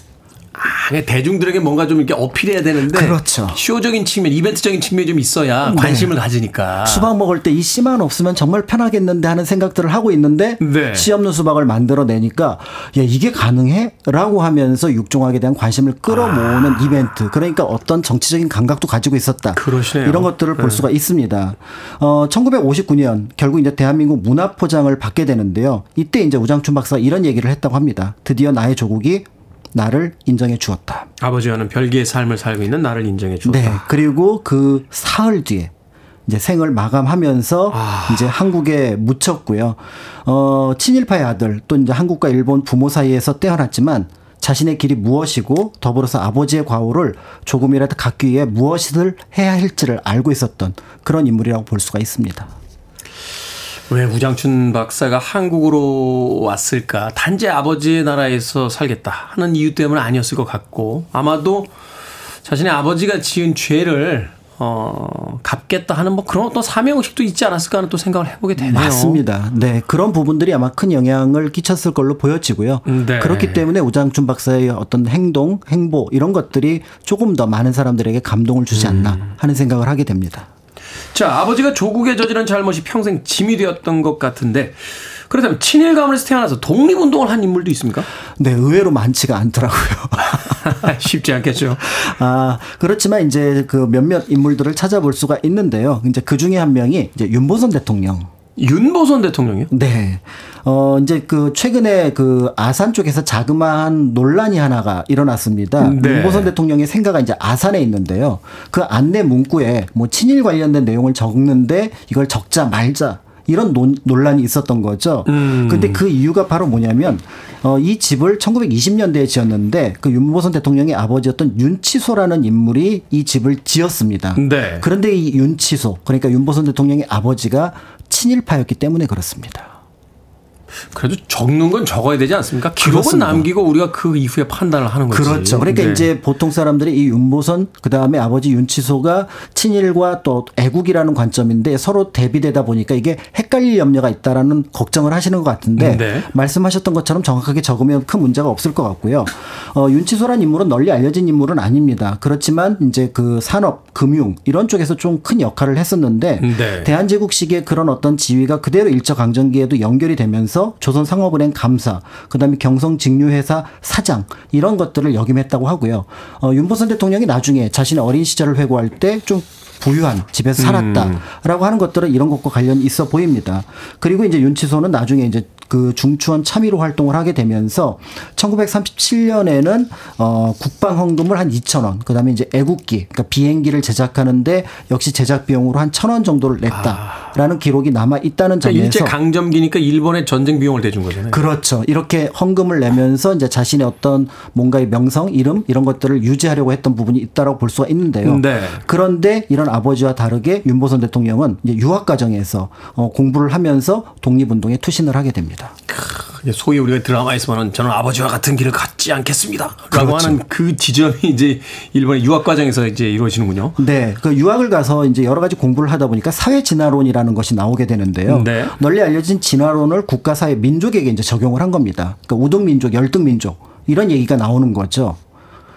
아, 대중들에게 뭔가 좀 이렇게 어필해야 되는데 그렇죠. 쇼적인 측면, 이벤트적인 측면이 좀 있어야 관심을 가지니까. 수박 먹을 때 이 씨만 없으면 정말 편하겠는데 하는 생각들을 하고 있는데 네. 씨 없는 수박을 만들어내니까 야 이게 가능해? 라고 하면서 육종학에 대한 관심을 끌어모으는 아. 이벤트 그러니까 어떤 정치적인 감각도 가지고 있었다. 그러시네요. 이런 것들을 볼 네. 수가 있습니다. 어 1959년 결국 이제 대한민국 문화포장을 받게 되는데요. 이때 이제 우장춘 박사가 이런 얘기를 했다고 합니다. 드디어 나의 조국이 나를 인정해 주었다. 아버지와는 별개의 삶을 살고 있는 나를 인정해 주었다. 네. 그리고 그 사흘 뒤에 이제 생을 마감하면서 아. 이제 한국에 묻혔고요. 어, 친일파의 아들 또 이제 한국과 일본 부모 사이에서 떼어났지만 자신의 길이 무엇이고 더불어서 아버지의 과오를 조금이라도 갚기 위해 무엇을 해야 할지를 알고 있었던 그런 인물이라고 볼 수가 있습니다. 왜 우장춘 박사가 한국으로 왔을까? 단지 아버지의 나라에서 살겠다 하는 이유 때문 아니었을 것 같고 아마도 자신의 아버지가 지은 죄를 어, 갚겠다 하는 뭐 그런 어떤 사명의식도 있지 않았을까 하는 또 생각을 해보게 되네요. 맞습니다. 네. 그런 부분들이 아마 큰 영향을 끼쳤을 걸로 보여지고요. 네. 그렇기 때문에 우장춘 박사의 어떤 행동, 행보 이런 것들이 조금 더 많은 사람들에게 감동을 주지 않나 음. 하는 생각을 하게 됩니다. 자, 아버지가 조국에 저지른 잘못이 평생 짐이 되었던 것 같은데, 그렇다면 친일 가문에서 태어나서 독립운동을 한 인물도 있습니까? 네, 의외로 많지가 않더라고요. 쉽지 않겠죠. 아, 그렇지만 이제 그 몇몇 인물들을 찾아볼 수가 있는데요. 이제 그 중에 한 명이 이제 윤보선 대통령. 윤보선 대통령이요? 네. 어, 이제 그 최근에 그 아산 쪽에서 자그마한 논란이 하나가 일어났습니다. 네. 윤보선 대통령의 생가가 이제 아산에 있는데요. 그 안내 문구에 뭐 친일 관련된 내용을 적는데 이걸 적자 말자. 이런 논, 논란이 있었던 거죠. 음. 근데 그 이유가 바로 뭐냐면, 어, 이 집을 1920년대에 지었는데, 그 윤보선 대통령의 아버지였던 윤치소라는 인물이 이 집을 지었습니다. 네. 그런데 이 윤치소, 그러니까 윤보선 대통령의 아버지가 친일파였기 때문에 그렇습니다. 그래도 적는 건 적어야 되지 않습니까? 기록은 그렇습니다. 남기고 우리가 그 이후에 판단을 하는 거지. 그렇죠. 그러니까 네. 이제 보통 사람들이 이 윤보선 그다음에 아버지 윤치소가 친일과 또 애국이라는 관점인데 서로 대비되다 보니까 이게 헷갈릴 염려가 있다라는 걱정을 하시는 것 같은데 네. 말씀하셨던 것처럼 정확하게 적으면 큰 문제가 없을 것 같고요. 어, 윤치소란 인물은 널리 알려진 인물은 아닙니다. 그렇지만 이제 그 산업, 금융 이런 쪽에서 좀 큰 역할을 했었는데 네. 대한제국 시기에 그런 어떤 지위가 그대로 일제 강점기에도 연결이 되면서 조선상업은행 감사, 그다음에 경성직류회사 사장 이런 것들을 역임했다고 하고요. 어, 윤보선 대통령이 나중에 자신의 어린 시절을 회고할 때 좀 부유한 집에서 살았다라고 하는 것들은 이런 것과 관련이 있어 보입니다. 그리고 이제 윤치소는 나중에 이제 그 중추원 참의로 활동을 하게 되면서 1937년에는 어 국방 헌금을 한 2천 원, 그다음에 이제 애국기, 그러니까 비행기를 제작하는데 역시 제작 비용으로 한 천 원 정도를 냈다라는 기록이 남아 있다는 그러니까 일제 점에서 강점기니까 일본의 전쟁 비용을 대준 거잖아요. 그렇죠. 이렇게 헌금을 내면서 이제 자신의 어떤 뭔가의 명성, 이름 이런 것들을 유지하려고 했던 부분이 있다라고 볼 수가 있는데요. 네. 그런데 이런 아버지와 다르게 윤보선 대통령은 이제 유학 과정에서 어, 공부를 하면서 독립운동에 투신을 하게 됩니다. 이제 소위 우리가 드라마에서는 저는 아버지와 같은 길을 갖지 않겠습니다. 라고 그렇죠. 하는 그 지점이 이제 일본의 유학 과정에서 이제 이루어지는군요. 네, 그 유학을 가서 이제 여러 가지 공부를 하다 보니까 사회 진화론이라는 것이 나오게 되는데요. 네. 널리 알려진 진화론을 국가 사회 민족에게 이제 적용을 한 겁니다. 그러니까 우등 민족, 열등 민족 이런 얘기가 나오는 거죠.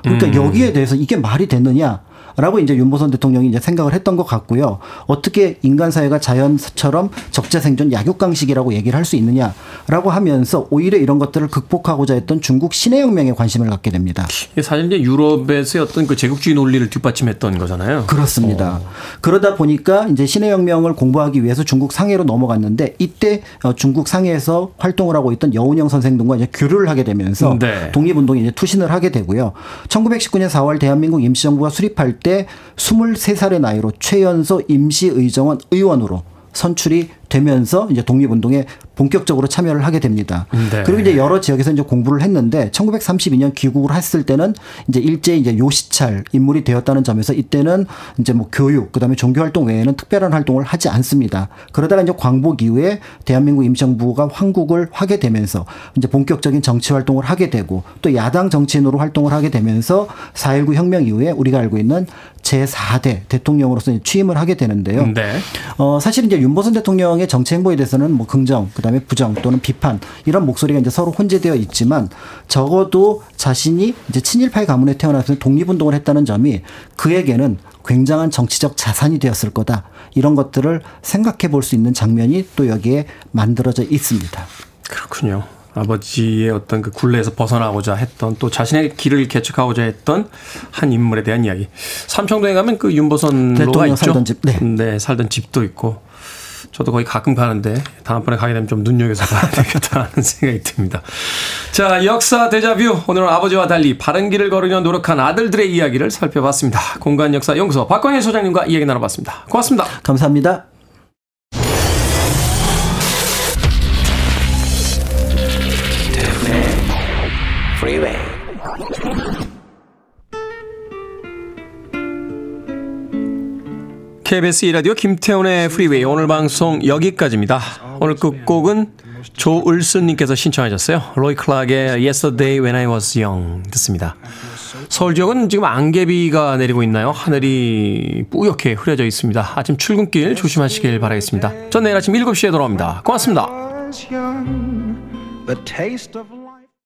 그러니까 음. 여기에 대해서 이게 말이 되느냐? 라고 이제 윤보선 대통령이 이제 생각을 했던 것 같고요. 어떻게 인간 사회가 자연처럼 적자 생존 약육강식이라고 얘기를 할 수 있느냐라고 하면서 오히려 이런 것들을 극복하고자 했던 중국 신해혁명에 관심을 갖게 됩니다. 사실 이제 유럽에서의 어떤 그 제국주의 논리를 뒷받침했던 거잖아요. 그렇습니다. 그러다 보니까 이제 신해혁명을 공부하기 위해서 중국 상해로 넘어갔는데 이때 어, 중국 상해에서 활동을 하고 있던 여운형 선생 등과 이제 교류를 하게 되면서 네. 독립운동에 이제 투신을 하게 되고요. 1919년 4월 대한민국 임시정부가 수립할 때 23살의 나이로 최연소 임시의정원 의원으로 선출이 되면서 이제 독립운동에 본격적으로 참여를 하게 됩니다. 네. 그리고 이제 여러 지역에서 이제 공부를 했는데 1932년 귀국을 했을 때는 이제 일제 이제 요시찰 인물이 되었다는 점에서 이때는 이제 뭐 교육 그다음에 종교 활동 외에는 특별한 활동을 하지 않습니다. 그러다가 이제 광복 이후에 대한민국 임시정부가 황국을 하게 되면서 이제 본격적인 정치 활동을 하게 되고 또 야당 정치인으로 활동을 하게 되면서 4.19 혁명 이후에 우리가 알고 있는 제4대 대통령으로서 취임을 하게 되는데요. 네. 어, 사실 이제 윤보선 대통령 의 정치 행보에 대해서는 뭐 긍정, 그다음에 부정 또는 비판 이런 목소리가 이제 서로 혼재되어 있지만 적어도 자신이 이제 친일파의 가문에 태어나서 독립운동을 했다는 점이 그에게는 굉장한 정치적 자산이 되었을 거다. 이런 것들을 생각해 볼 수 있는 장면이 또 여기에 만들어져 있습니다. 그렇군요. 아버지의 어떤 그 굴레에서 벗어나고자 했던 또 자신의 길을 개척하고자 했던 한 인물에 대한 이야기. 삼청동에 가면 그 윤보선 로가 대통령 있죠. 살던 집, 네. 살던 집도 있고. 저도 거의 가끔 가는데 다음번에 가게 되면 좀 눈여겨서 가야 되겠다는 생각이 듭니다. 자, 역사 대자뷰. 오늘은 아버지와 달리 바른 길을 걸으려 노력한 아들들의 이야기를 살펴봤습니다. 공간 역사 연구소 박광일 소장님과 이야기 나눠봤습니다. 고맙습니다. 감사합니다. Freeway. KBS 이라디오 김태훈의 프리웨이 오늘 방송 여기까지입니다. 오늘 끝곡은 조을순님께서 신청하셨어요. 로이 클락의 Yesterday When I Was Young 듣습니다. 서울 지역은 지금 안개비가 내리고 있나요? 하늘이 뿌옇게 흐려져 있습니다. 아침 출근길 조심하시길 바라겠습니다. 전 내일 아침 7시에 돌아옵니다. 고맙습니다.